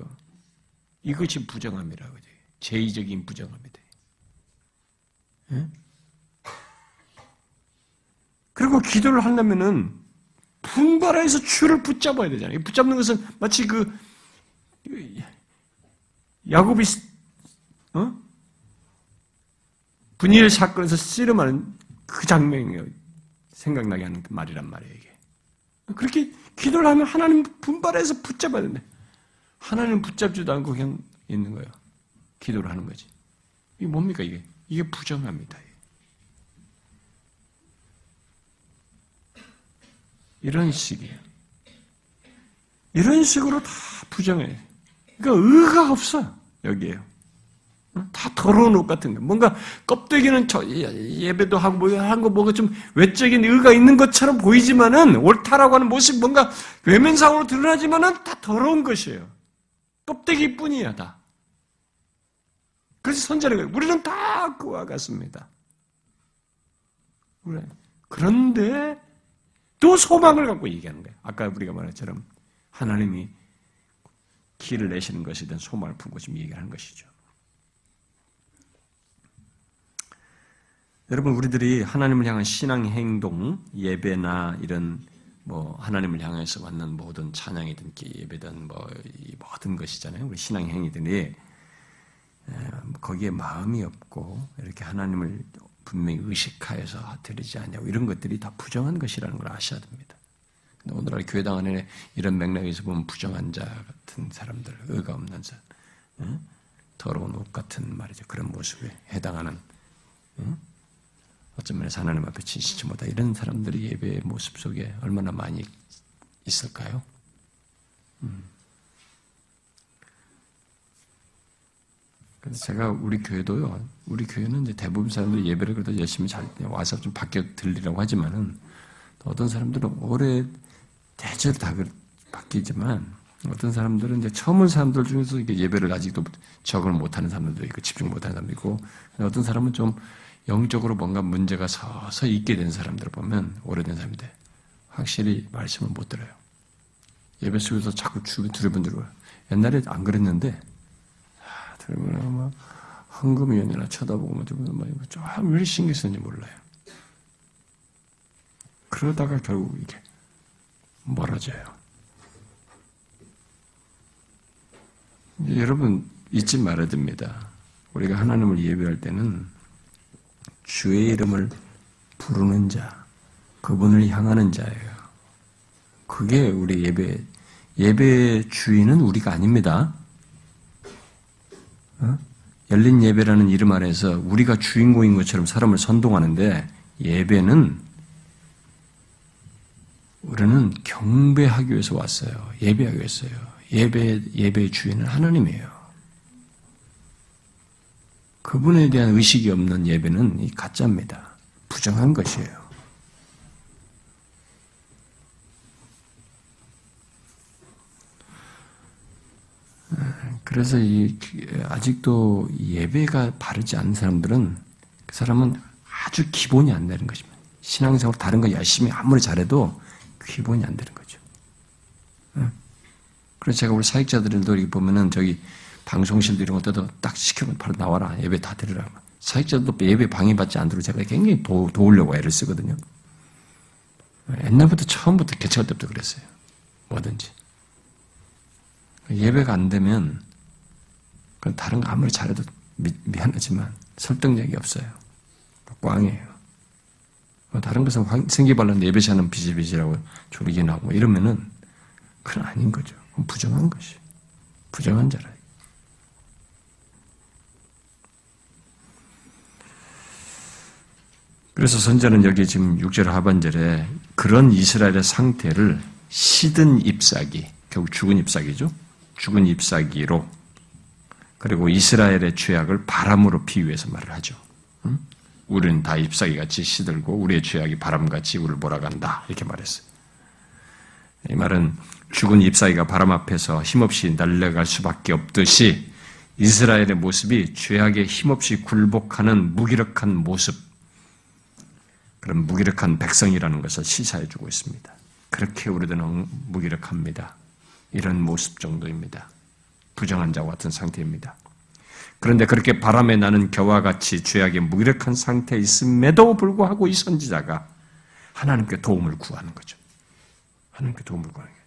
S1: 이것이 부정함이라고. 제의적인 부정합니다. 예? 그리고 기도를 하려면은 분발해서 줄을 붙잡아야 되잖아요. 붙잡는 것은 마치 그 야곱이 어? 분일 사건에서 씨름하는 그 장면이 생각나게 하는 그 말이란 말이에요. 이게 그렇게 기도를 하면 하나님 분발해서 붙잡아야 된다. 하나님 붙잡지도 않고 그냥 있는 거예요. 기도를 하는 거지. 이게 뭡니까 이게? 이게 부정합니다. 이런 식이에요. 이런 식으로 다 부정해. 그러니까 의가 없어 여기에요. 다 더러운 옷 같은 거. 뭔가 껍데기는 저 예배도 하고 뭐한거 뭐가 좀 외적인 의가 있는 것처럼 보이지만은 옳다라고 하는 모습 뭔가 외면상으로 드러나지만은 다 더러운 것이에요. 껍데기뿐이야 다. 그래서 선전한 거예요. 우리는 다 그와 같습니다. 그런데 또 소망을 갖고 얘기하는 거예요. 아까 우리가 말한 것처럼 하나님이 길을 내시는 것에 대한 소망을 품고 지금 얘기하는 것이죠. 여러분 우리들이 하나님을 향한 신앙 행동, 예배나 이런 뭐 하나님을 향해서 왔는 모든 찬양이든 예배든 뭐 모든 것이잖아요. 우리 신앙 행위들이 거기에 마음이 없고 이렇게 하나님을 분명히 의식하여서 드리지 않냐고 이런 것들이 다 부정한 것이라는 걸 아셔야 됩니다. 오늘날 교회당 안에 이런 맥락에서 보면 부정한 자 같은 사람들, 의가 없는 자, 더러운 옷 같은 말이죠. 그런 모습에 해당하는 어쩌 면에서 하나님 앞에 진실치 못하 이런 사람들이 예배의 모습 속에 얼마나 많이 있을까요? 음. 그래서 제가 우리 교회도요, 우리 교회는 이제 대부분 사람들이 예배를 그래도 열심히 잘 와서 좀 바뀌어 들리라고 하지만은 어떤 사람들은 오래 대체로 다 바뀌지만 어떤 사람들은 이제 처음 온 사람들 중에서 예배를 아직도 적응을 못하는 사람들도 있고 집중 못하는 사람도 있고 어떤 사람은 좀 영적으로 뭔가 문제가 서서 있게 된 사람들을 보면 오래된 사람인데 확실히 말씀을 못 들어요. 예배 속에서 자꾸 주변 들어본 대로 옛날에 안 그랬는데 그러면 막 황금위원이나 쳐다보고 뭐좀왜 신경 쓰는지 몰라요. 그러다가 결국 이게 멀어져요. 여러분 잊지 말아야 됩니다. 우리가 하나님을 예배할 때는 주의 이름을 부르는 자, 그분을 향하는 자예요. 그게 우리 예배, 예배의 주인은 우리가 아닙니다. 어? 열린 예배라는 이름 아래서 우리가 주인공인 것처럼 사람을 선동하는데 예배는 우리는 경배하기 위해서 왔어요. 예배하기 위해서요. 예배 예배의 주인은 하나님이에요. 그분에 대한 의식이 없는 예배는 가짜입니다. 부정한 것이에요. 그래서 이 아직도 예배가 바르지 않은 사람들은 그 사람은 아주 기본이 안 되는 것입니다. 신앙생활 다른 거 열심히 아무리 잘해도 기본이 안 되는 거죠. 그래서 제가 우리 사역자들도 이렇게 보면은 저기 방송실도 이런 것들도 딱 시켜면 바로 나와라 예배 다 드리라. 사역자도 예배 방해받지 않도록 제가 굉장히 도, 도우려고 애를 쓰거든요. 옛날부터 처음부터 개척할 때부터 그랬어요. 뭐든지. 예배가 안 되면 그건 다른 거 아무리 잘해도 미, 미안하지만 설득력이 없어요. 꽝이에요. 다른 것은 생기발랐는데 예배 시간은 비지비지라고 조리기 나고 이러면은 그건 아닌 거죠. 부정한 것이. 부정한 자라. 그래서 선자는 여기 지금 6절 하반절에 그런 이스라엘의 상태를 시든 잎사귀, 결국 죽은 잎사귀죠. 죽은 잎사귀로 그리고 이스라엘의 죄악을 바람으로 비유해서 말을 하죠. 응? 우리는 다 잎사귀같이 시들고 우리의 죄악이 바람같이 우리를 몰아간다 이렇게 말했어요. 이 말은 죽은 잎사귀가 바람 앞에서 힘없이 날려갈 수밖에 없듯이 이스라엘의 모습이 죄악에 힘없이 굴복하는 무기력한 모습, 그런 무기력한 백성이라는 것을 시사해 주고 있습니다. 그렇게 우리들은 무기력합니다. 이런 모습 정도입니다. 부정한 자와 같은 상태입니다. 그런데 그렇게 바람에 나는 겨와 같이 죄악에 무기력한 상태에 있음에도 불구하고 이 선지자가 하나님께 도움을 구하는 거죠. 하나님께 도움을 구하는 거예요.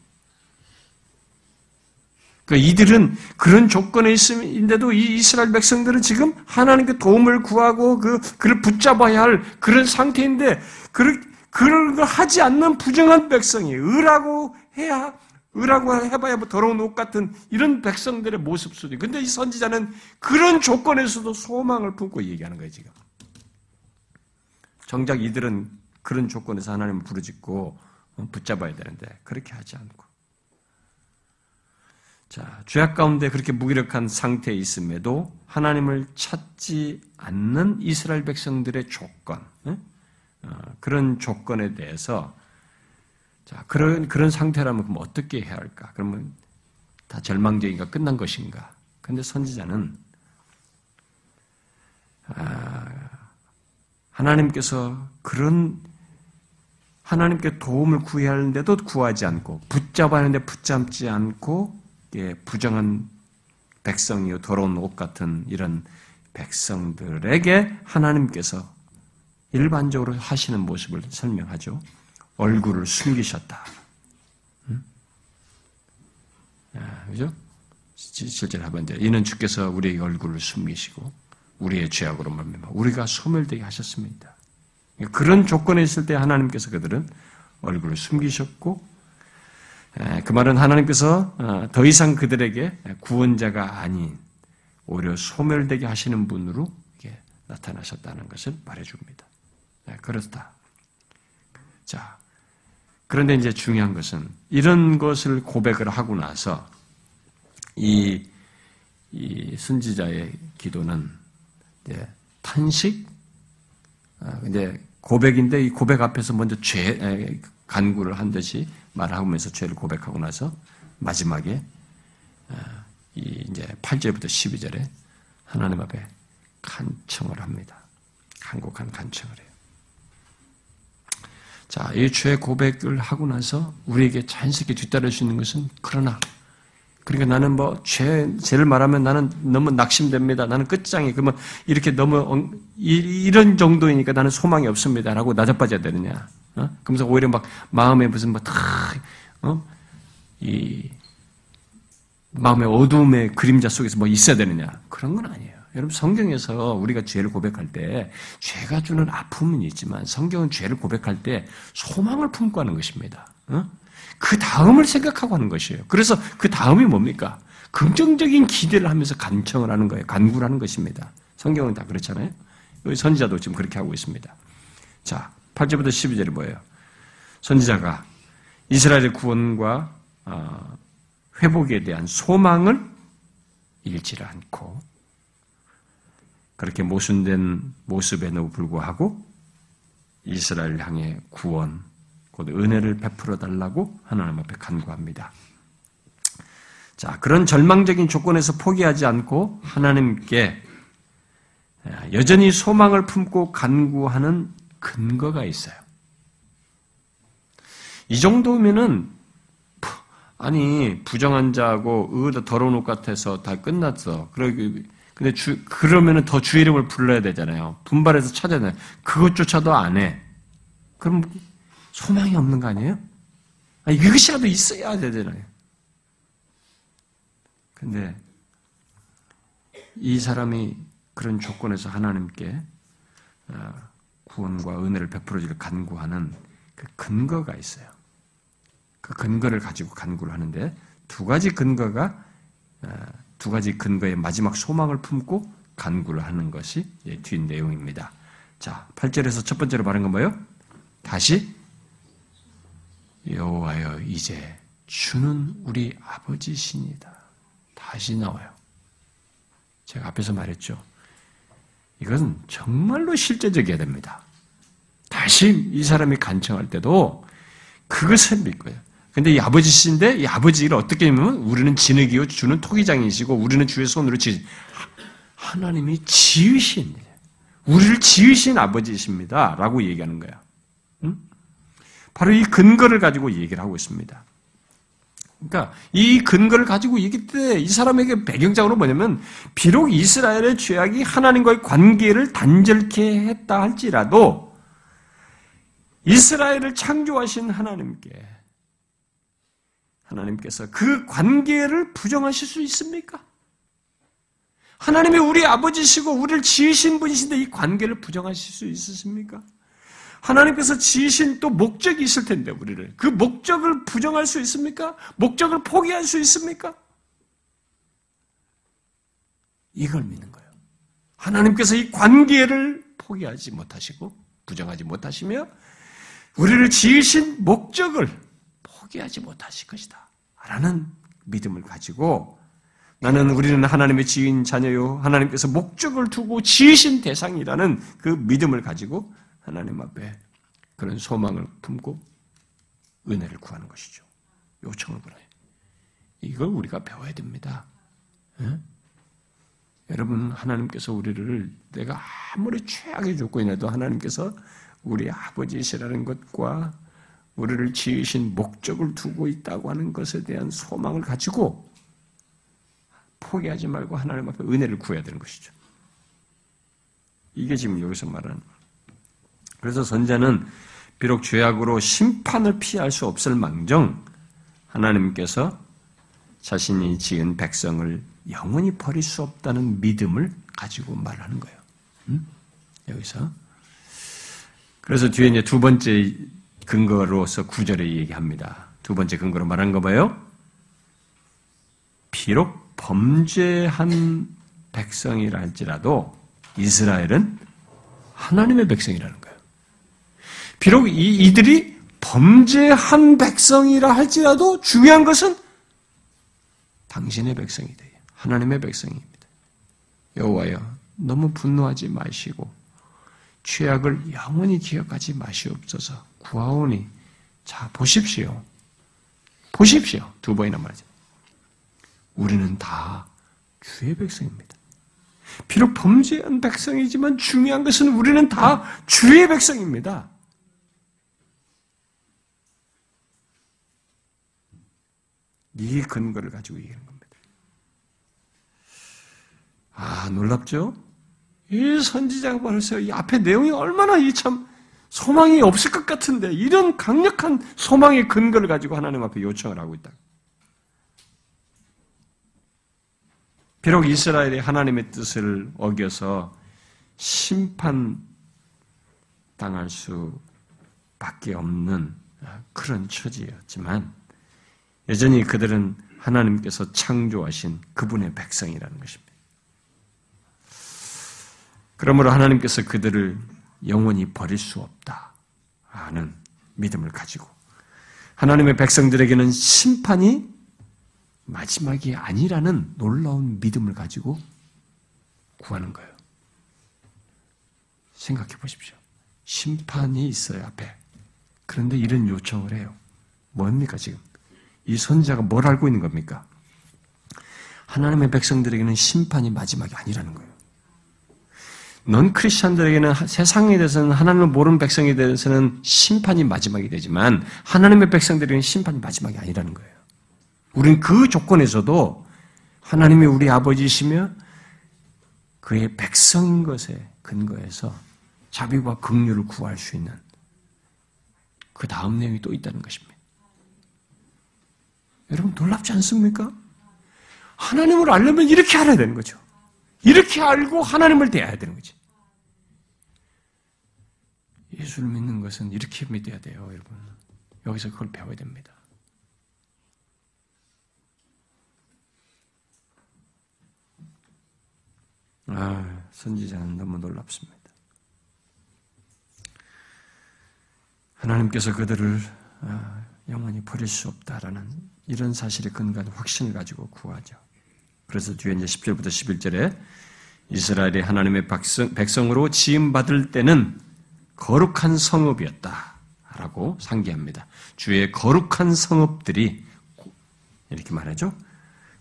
S1: 그러니까 이들은 그런 조건에 있음인데도 이 이스라엘 백성들은 지금 하나님께 도움을 구하고 그, 그를 붙잡아야 할 그런 상태인데, 그, 그런 걸 하지 않는 부정한 백성이, 의라고 해야 의라고 해봐야 뭐 더러운 옷 같은 이런 백성들의 모습 속에. 근데 이 선지자는 그런 조건에서도 소망을 품고 얘기하는 거예요, 지금. 정작 이들은 그런 조건에서 하나님을 부르짖고 붙잡아야 되는데, 그렇게 하지 않고. 자, 죄악 가운데 그렇게 무기력한 상태에 있음에도 하나님을 찾지 않는 이스라엘 백성들의 조건, 어, 그런 조건에 대해서 자, 그런, 그런 상태라면 그럼 어떻게 해야 할까? 그러면 다 절망적인가 끝난 것인가? 근데 선지자는, 아, 하나님께서 그런 하나님께 도움을 구해야 하는데도 구하지 않고 붙잡아야 하는데 붙잡지 않고 부정한 백성이요 더러운 옷 같은 이런 백성들에게 하나님께서 일반적으로 하시는 모습을 설명하죠. 얼굴을 숨기셨다. 응? 아, 그죠? 실제로 하반대 이는 주께서 우리의 얼굴을 숨기시고 우리의 죄악으로 말미암아 우리가 소멸되게 하셨습니다. 그런 조건에 있을 때 하나님께서 그들은 얼굴을 숨기셨고 그 말은 하나님께서 어, 더 이상 그들에게 구원자가 아닌 오히려 소멸되게 하시는 분으로 나타나셨다는 것을 말해줍니다. 그렇다. 자, 그런데 이제 중요한 것은 이런 것을 고백을 하고 나서 이, 이 선지자의 기도는 이제 탄식, 아, 이제 고백인데 이 고백 앞에서 먼저 죄, 간구를 한 듯이 말하면서 죄를 고백하고 나서 마지막에 아, 이 이제 8절부터 12절에 하나님 앞에 간청을 합니다. 간곡한 간청을 해요. 자, 이죄 고백을 하고 나서 우리에게 자연스럽게 뒤따를 수 있는 것은 그러나 그러니까 나는 뭐 죄, 죄를 말하면 나는 너무 낙심됩니다. 나는 끝장이 그러면 이렇게 너무 이, 런 정도이니까 나는 소망이 없습니다라고 나자빠져야 되느냐? 어? 그러면서 오히려 막 마음에 무슨 뭐다 어? 이 마음의 어두움의 그림자 속에서 뭐 있어야 되느냐? 그런 건 아니에요. 여러분 성경에서 우리가 죄를 고백할 때 죄가 주는 아픔은 있지만 성경은 죄를 고백할 때 소망을 품고 하는 것입니다. 어? 그 다음을 생각하고 하는 것이에요. 그래서 그 다음이 뭡니까? 긍정적인 기대를 하면서 간청을 하는 거예요. 간구를 하는 것입니다. 성경은 다 그렇잖아요. 선지자도 지금 그렇게 하고 있습니다. 자, 8절부터 12절이 뭐예요? 선지자가 이스라엘의 구원과 어, 회복에 대한 소망을 잃지를 않고 그렇게 모순된 모습에도 불구하고 이스라엘 향해 구원, 곧 은혜를 베풀어 달라고 하나님 앞에 간구합니다. 자, 그런 절망적인 조건에서 포기하지 않고 하나님께 여전히 소망을 품고 간구하는 근거가 있어요. 이 정도면은 아니 부정한 자하고 의다 더러운 옷 같아서 다 끝났어. 그러기 근데 주, 그러면은 더주 이름을 불러야 되잖아요. 분발해서 찾아야 돼. 그것조차도 안 해. 그럼 소망이 없는 거 아니에요? 아니, 이것이라도 있어야 되잖아요. 근데 이 사람이 그런 조건에서 하나님께 어, 구원과 은혜를 베풀어줄 간구하는 그 근거가 있어요. 그 근거를 가지고 간구를 하는데 두 가지 근거가 어, 두 가지 근거의 마지막 소망을 품고 간구를 하는 것이 뒤 내용입니다. 자, 8절에서 첫 번째로 말한 건 뭐예요? 다시 여호와여 이제 주는 우리 아버지시니다. 다시 나와요. 제가 앞에서 말했죠. 이건 정말로 실제적이어야 됩니다. 다시 이 사람이 간청할 때도 그것을 믿고요. 근데 이 아버지신데 이 아버지를 어떻게 보면 우리는 진흙이요 주는 토기장이시고 우리는 주의 손으로 지 하나님이 지으신 우리를 지으신 아버지이십니다라고 얘기하는 거야. 응? 바로 이 근거를 가지고 얘기를 하고 있습니다. 그러니까 이 근거를 가지고 얘기 때 이 사람에게 배경적으로 뭐냐면 비록 이스라엘의 죄악이 하나님과의 관계를 단절케 했다 할지라도 이스라엘을 창조하신 하나님께 하나님께서 그 관계를 부정하실 수 있습니까? 하나님이 우리 아버지시고 우리를 지으신 분이신데 이 관계를 부정하실 수 있으십니까? 하나님께서 지으신 또 목적이 있을 텐데 우리를 그 목적을 부정할 수 있습니까? 목적을 포기할 수 있습니까? 이걸 믿는 거예요. 하나님께서 이 관계를 포기하지 못하시고 부정하지 못하시며 우리를 지으신 목적을 포기하지 못하실 것이다. 라는 믿음을 가지고 나는 우리는 하나님의 지은 자녀요. 하나님께서 목적을 두고 지으신 대상이라는 그 믿음을 가지고 하나님 앞에 그런 소망을 품고 은혜를 구하는 것이죠. 요청을 보내. 이걸 우리가 배워야 됩니다. 예? 여러분, 하나님께서 우리를 내가 아무리 최악의 조건이라도 하나님께서 우리 아버지시라는 것과 우리를 지으신 목적을 두고 있다고 하는 것에 대한 소망을 가지고 포기하지 말고 하나님 앞에 은혜를 구해야 되는 것이죠. 이게 지금 여기서 말하는 그래서 선자는 비록 죄악으로 심판을 피할 수 없을 망정 하나님께서 자신이 지은 백성을 영원히 버릴 수 없다는 믿음을 가지고 말하는 거예요. 음? 여기서 그래서 뒤에 이제 두 번째 근거로서 구절에 얘기합니다. 두 번째 근거로 말한 거 봐요. 비록 범죄한 백성이라 할지라도 이스라엘은 하나님의 백성이라는 거예요. 비록 이, 이들이 범죄한 백성이라 할지라도 중요한 것은 당신의 백성이다. 하나님의 백성입니다. 여호와여, 너무 분노하지 마시고 죄악을 영원히 기억하지 마시옵소서. 구하오니 자 보십시오. 보십시오. 두 번이나 말하죠. 우리는 다 주의 백성입니다. 비록 범죄한 백성이지만 중요한 것은 우리는 다 주의 백성입니다. 이 근거를 가지고 얘기하는 겁니다. 아, 놀랍죠? 이 선지자가 말했어요. 이 앞에 내용이 얼마나 이 참 소망이 없을 것 같은데 이런 강력한 소망의 근거를 가지고 하나님 앞에 요청을 하고 있다. 비록 이스라엘이 하나님의 뜻을 어겨서 심판 당할 수밖에 없는 그런 처지였지만 여전히 그들은 하나님께서 창조하신 그분의 백성이라는 것입니다. 그러므로 하나님께서 그들을 영원히 버릴 수 없다. 하는 믿음을 가지고 하나님의 백성들에게는 심판이 마지막이 아니라는 놀라운 믿음을 가지고 구하는 거예요. 생각해 보십시오. 심판이 있어요, 앞에. 그런데 이런 요청을 해요. 뭡니까, 지금? 이 선자가 뭘 알고 있는 겁니까? 하나님의 백성들에게는 심판이 마지막이 아니라는 거예요. 넌 크리스천들에게는 세상에 대해서는 하나님을 모르는 백성에 대해서는 심판이 마지막이 되지만 하나님의 백성들에게는 심판이 마지막이 아니라는 거예요. 우리는 그 조건에서도 하나님이 우리 아버지시며 그의 백성인 것에 근거해서 자비와 긍휼을 구할 수 있는 그 다음 내용이 또 있다는 것입니다. 여러분 놀랍지 않습니까? 하나님을 알려면 이렇게 알아야 되는 거죠. 이렇게 알고 하나님을 대해야 되는 거지. 예수를 믿는 것은 이렇게 믿어야 돼요, 여러분. 여기서 그걸 배워야 됩니다. 아, 선지자는 너무 놀랍습니다. 하나님께서 그들을 아, 영원히 버릴 수 없다라는 이런 사실에 근거한 확신을 가지고 구하죠. 그래서 뒤에 이제 10절부터 11절에 이스라엘이 하나님의 백성, 으로 지음받을 때는 거룩한 성읍이었다. 라고 상기합니다. 주의 거룩한 성읍들이 이렇게 말하죠.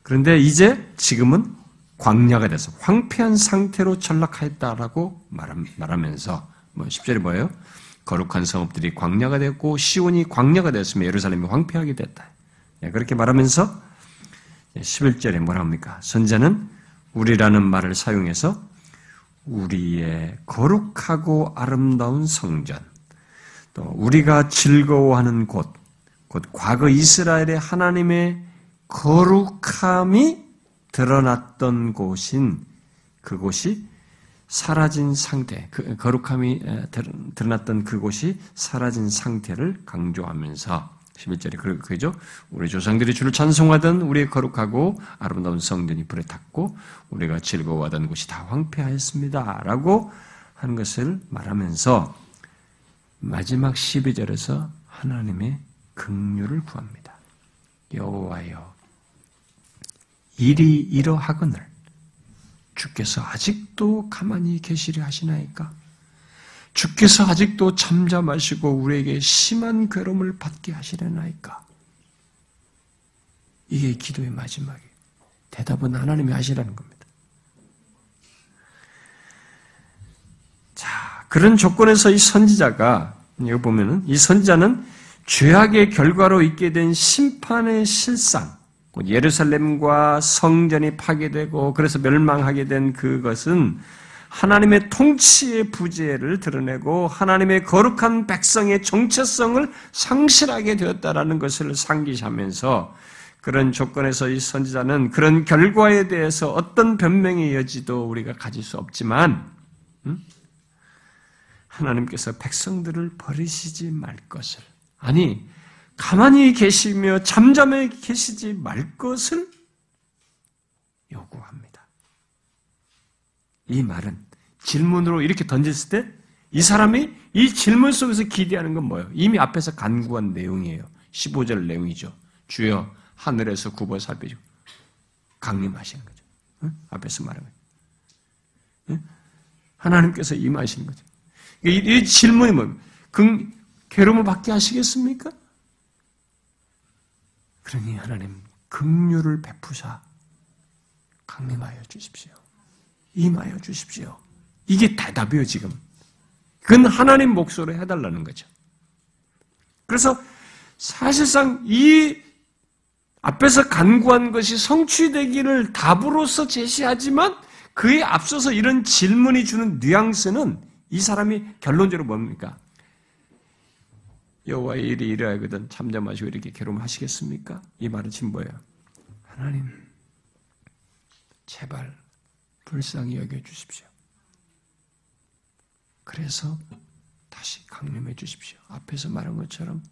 S1: 그런데 이제 지금은 광야가 돼서 황폐한 상태로 전락하였다라고 말하면서 뭐 10절이 뭐예요? 거룩한 성읍들이 광야가 됐고 시온이 광야가 됐으며 예루살렘이 황폐하게 됐다. 예, 그렇게 말하면서 11절에 뭐라 합니까? 선자는 우리라는 말을 사용해서 우리의 거룩하고 아름다운 성전, 또 우리가 즐거워하는 곳, 곧 과거 이스라엘의 하나님의 거룩함이 드러났던 곳인 그곳이 사라진 상태, 그 거룩함이 드러났던 그곳이 사라진 상태를 강조하면서 11절이 그죠? 우리 조상들이 주를 찬송하던 우리의 거룩하고 아름다운 성전이 불에 탔고 우리가 즐거워하던 곳이 다 황폐하였습니다. 라고 하는 것을 말하면서 마지막 12절에서 하나님의 긍휼을 구합니다. 여호와여 일이 이러하거늘 주께서 아직도 가만히 계시려 하시나이까? 주께서 아직도 잠잠하시고 우리에게 심한 괴로움을 받게 하시려나이까? 이게 기도의 마지막에 대답은 하나님이 하시라는 겁니다. 자, 그런 조건에서 이 선지자가 여기 보면은 이 선지자는 죄악의 결과로 있게 된 심판의 실상, 예루살렘과 성전이 파괴되고 그래서 멸망하게 된 그것은 하나님의 통치의 부재를 드러내고 하나님의 거룩한 백성의 정체성을 상실하게 되었다라는 것을 상기하면서 그런 조건에서 이 선지자는 그런 결과에 대해서 어떤 변명의 여지도 우리가 가질 수 없지만 음? 하나님께서 백성들을 버리시지 말 것을 아니 가만히 계시며 잠잠해 계시지 말 것을 요구합니다. 이 말은 질문으로 이렇게 던졌을 때 이 사람이 이 질문 속에서 기대하는 건 뭐예요? 이미 앞에서 간구한 내용이에요. 15절 내용이죠. 주여 하늘에서 굽어 살펴주고 강림하시는 거죠. 응? 앞에서 거죠. 응? 하나님께서 임하시는 거죠. 이, 이 질문이 뭐예요? 그, 괴로움을 받게 하시겠습니까? 그러니 하나님 긍휼을 베푸사 강림하여 주십시오. 임하여 주십시오. 이게 대답이에요, 지금. 그건 하나님 목소리 해달라는 거죠. 그래서 사실상 이 앞에서 간구한 것이 성취되기를 답으로서 제시하지만 그에 앞서서 이런 질문이 주는 뉘앙스는 이 사람이 결론적으로 뭡니까? 여호와의 일이 이러하거든 잠잠하시고 이렇게 괴로움하시겠습니까? 이 말은 지금 뭐예요? 하나님 제발 불쌍히 여겨 주십시오. 그래서 다시 강림해 주십시오. 앞에서 말한 것처럼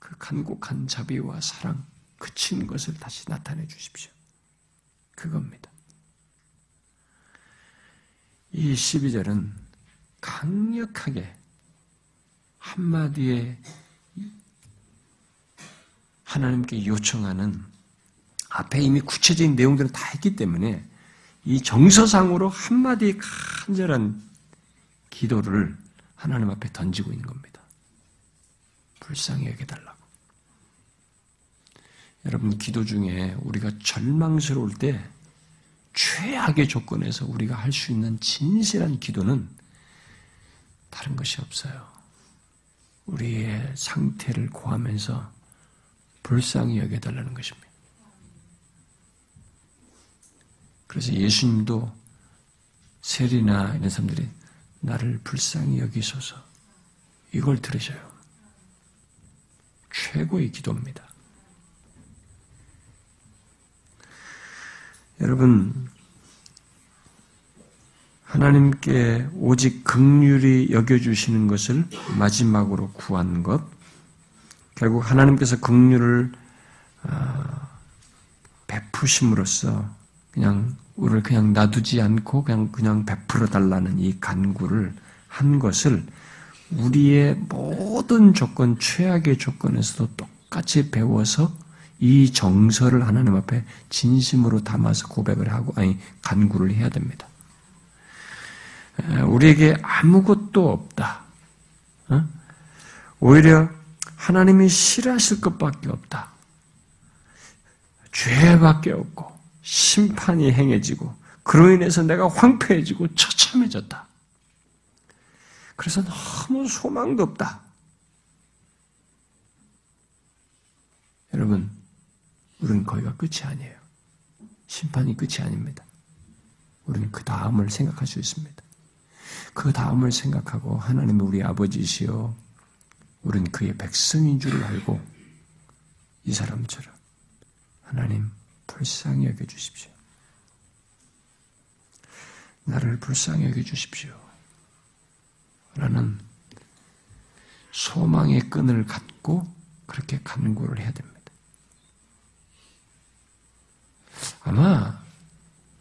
S1: 그 간곡한 자비와 사랑, 그친 것을 다시 나타내 주십시오. 그겁니다. 이 12절은 강력하게 한마디에 하나님께 요청하는 앞에 이미 구체적인 내용들은 다 했기 때문에 이 정서상으로 한마디 간절한 기도를 하나님 앞에 던지고 있는 겁니다. 불쌍히 여겨달라고. 여러분 기도 중에 우리가 절망스러울 때 최악의 조건에서 우리가 할 수 있는 진실한 기도는 다른 것이 없어요. 우리의 상태를 고하면서 불쌍히 여겨달라는 것입니다. 그래서 예수님도 세리나 이런 사람들이 나를 불쌍히 여기소서 이걸 들으셔요. 최고의 기도입니다. 여러분, 하나님께 오직 극률이 여겨주시는 것을 마지막으로 구한 것, 결국 하나님께서 극률을 아, 베푸심으로써 그냥 우리를 그냥 놔두지 않고 그냥 그냥 베풀어 달라는 이 간구를 한 것을 우리의 모든 조건 최악의 조건에서도 똑같이 배워서 이 정서를 하나님 앞에 진심으로 담아서 고백을 하고 아니 간구를 해야 됩니다. 우리에게 아무것도 없다. 어? 오히려 하나님이 싫어하실 것밖에 없다. 죄밖에 없고 심판이 행해지고 그로 인해서 내가 황폐해지고 처참해졌다. 그래서 너무 소망도 없다. 여러분, 우리는 거기가 끝이 아니에요. 심판이 끝이 아닙니다. 우리는 그 다음을 생각할 수 있습니다. 그 다음을 생각하고 하나님은 우리 아버지시여 우리는 그의 백성인 줄 알고 이 사람처럼 하나님 불쌍히 여겨 주십시오. 나를 불쌍히 여겨 주십시오. 라는 소망의 끈을 갖고 그렇게 간구를 해야 됩니다. 아마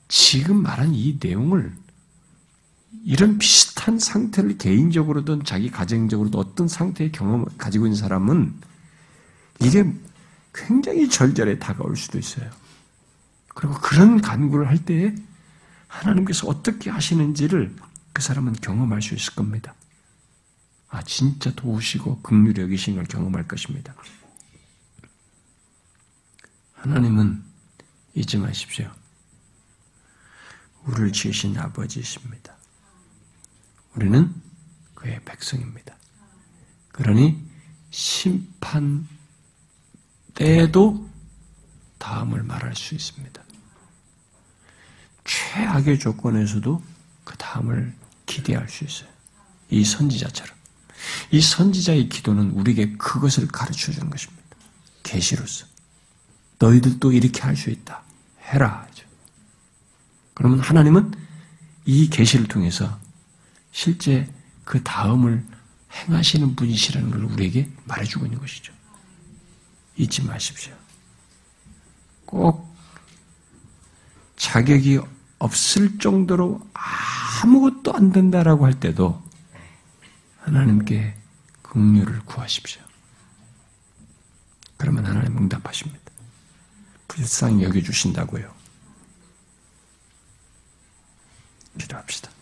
S1: 지금 말한 이 내용을 이런 비슷한 상태를 개인적으로든 자기 가정적으로도 어떤 상태의 경험을 가지고 있는 사람은 이게 굉장히 절절에 다가올 수도 있어요. 그리고 그런 간구를 할 때에 하나님께서 어떻게 하시는지를 그 사람은 경험할 수 있을 겁니다. 아, 진짜 도우시고 극률이 여기신 걸 경험할 것입니다. 하나님은 잊지 마십시오. 우리를 지으신 아버지이십니다. 우리는 그의 백성입니다. 그러니 심판 때에도 다음을 말할 수 있습니다. 최악의 조건에서도 그 다음을 기대할 수 있어요. 이 선지자처럼. 이 선지자의 기도는 우리에게 그것을 가르쳐 주는 것입니다. 계시로서. 너희들도 이렇게 할 수 있다. 해라. 그러면 하나님은 이 계시를 통해서 실제 그 다음을 행하시는 분이시라는 걸 우리에게 말해주고 있는 것이죠. 잊지 마십시오. 꼭 자격이 없을 정도로 아무것도 안 된다라고 할 때도 하나님께 긍휼을 구하십시오. 그러면 하나님 응답하십니다. 불쌍히 여겨주신다고요. 기도합시다.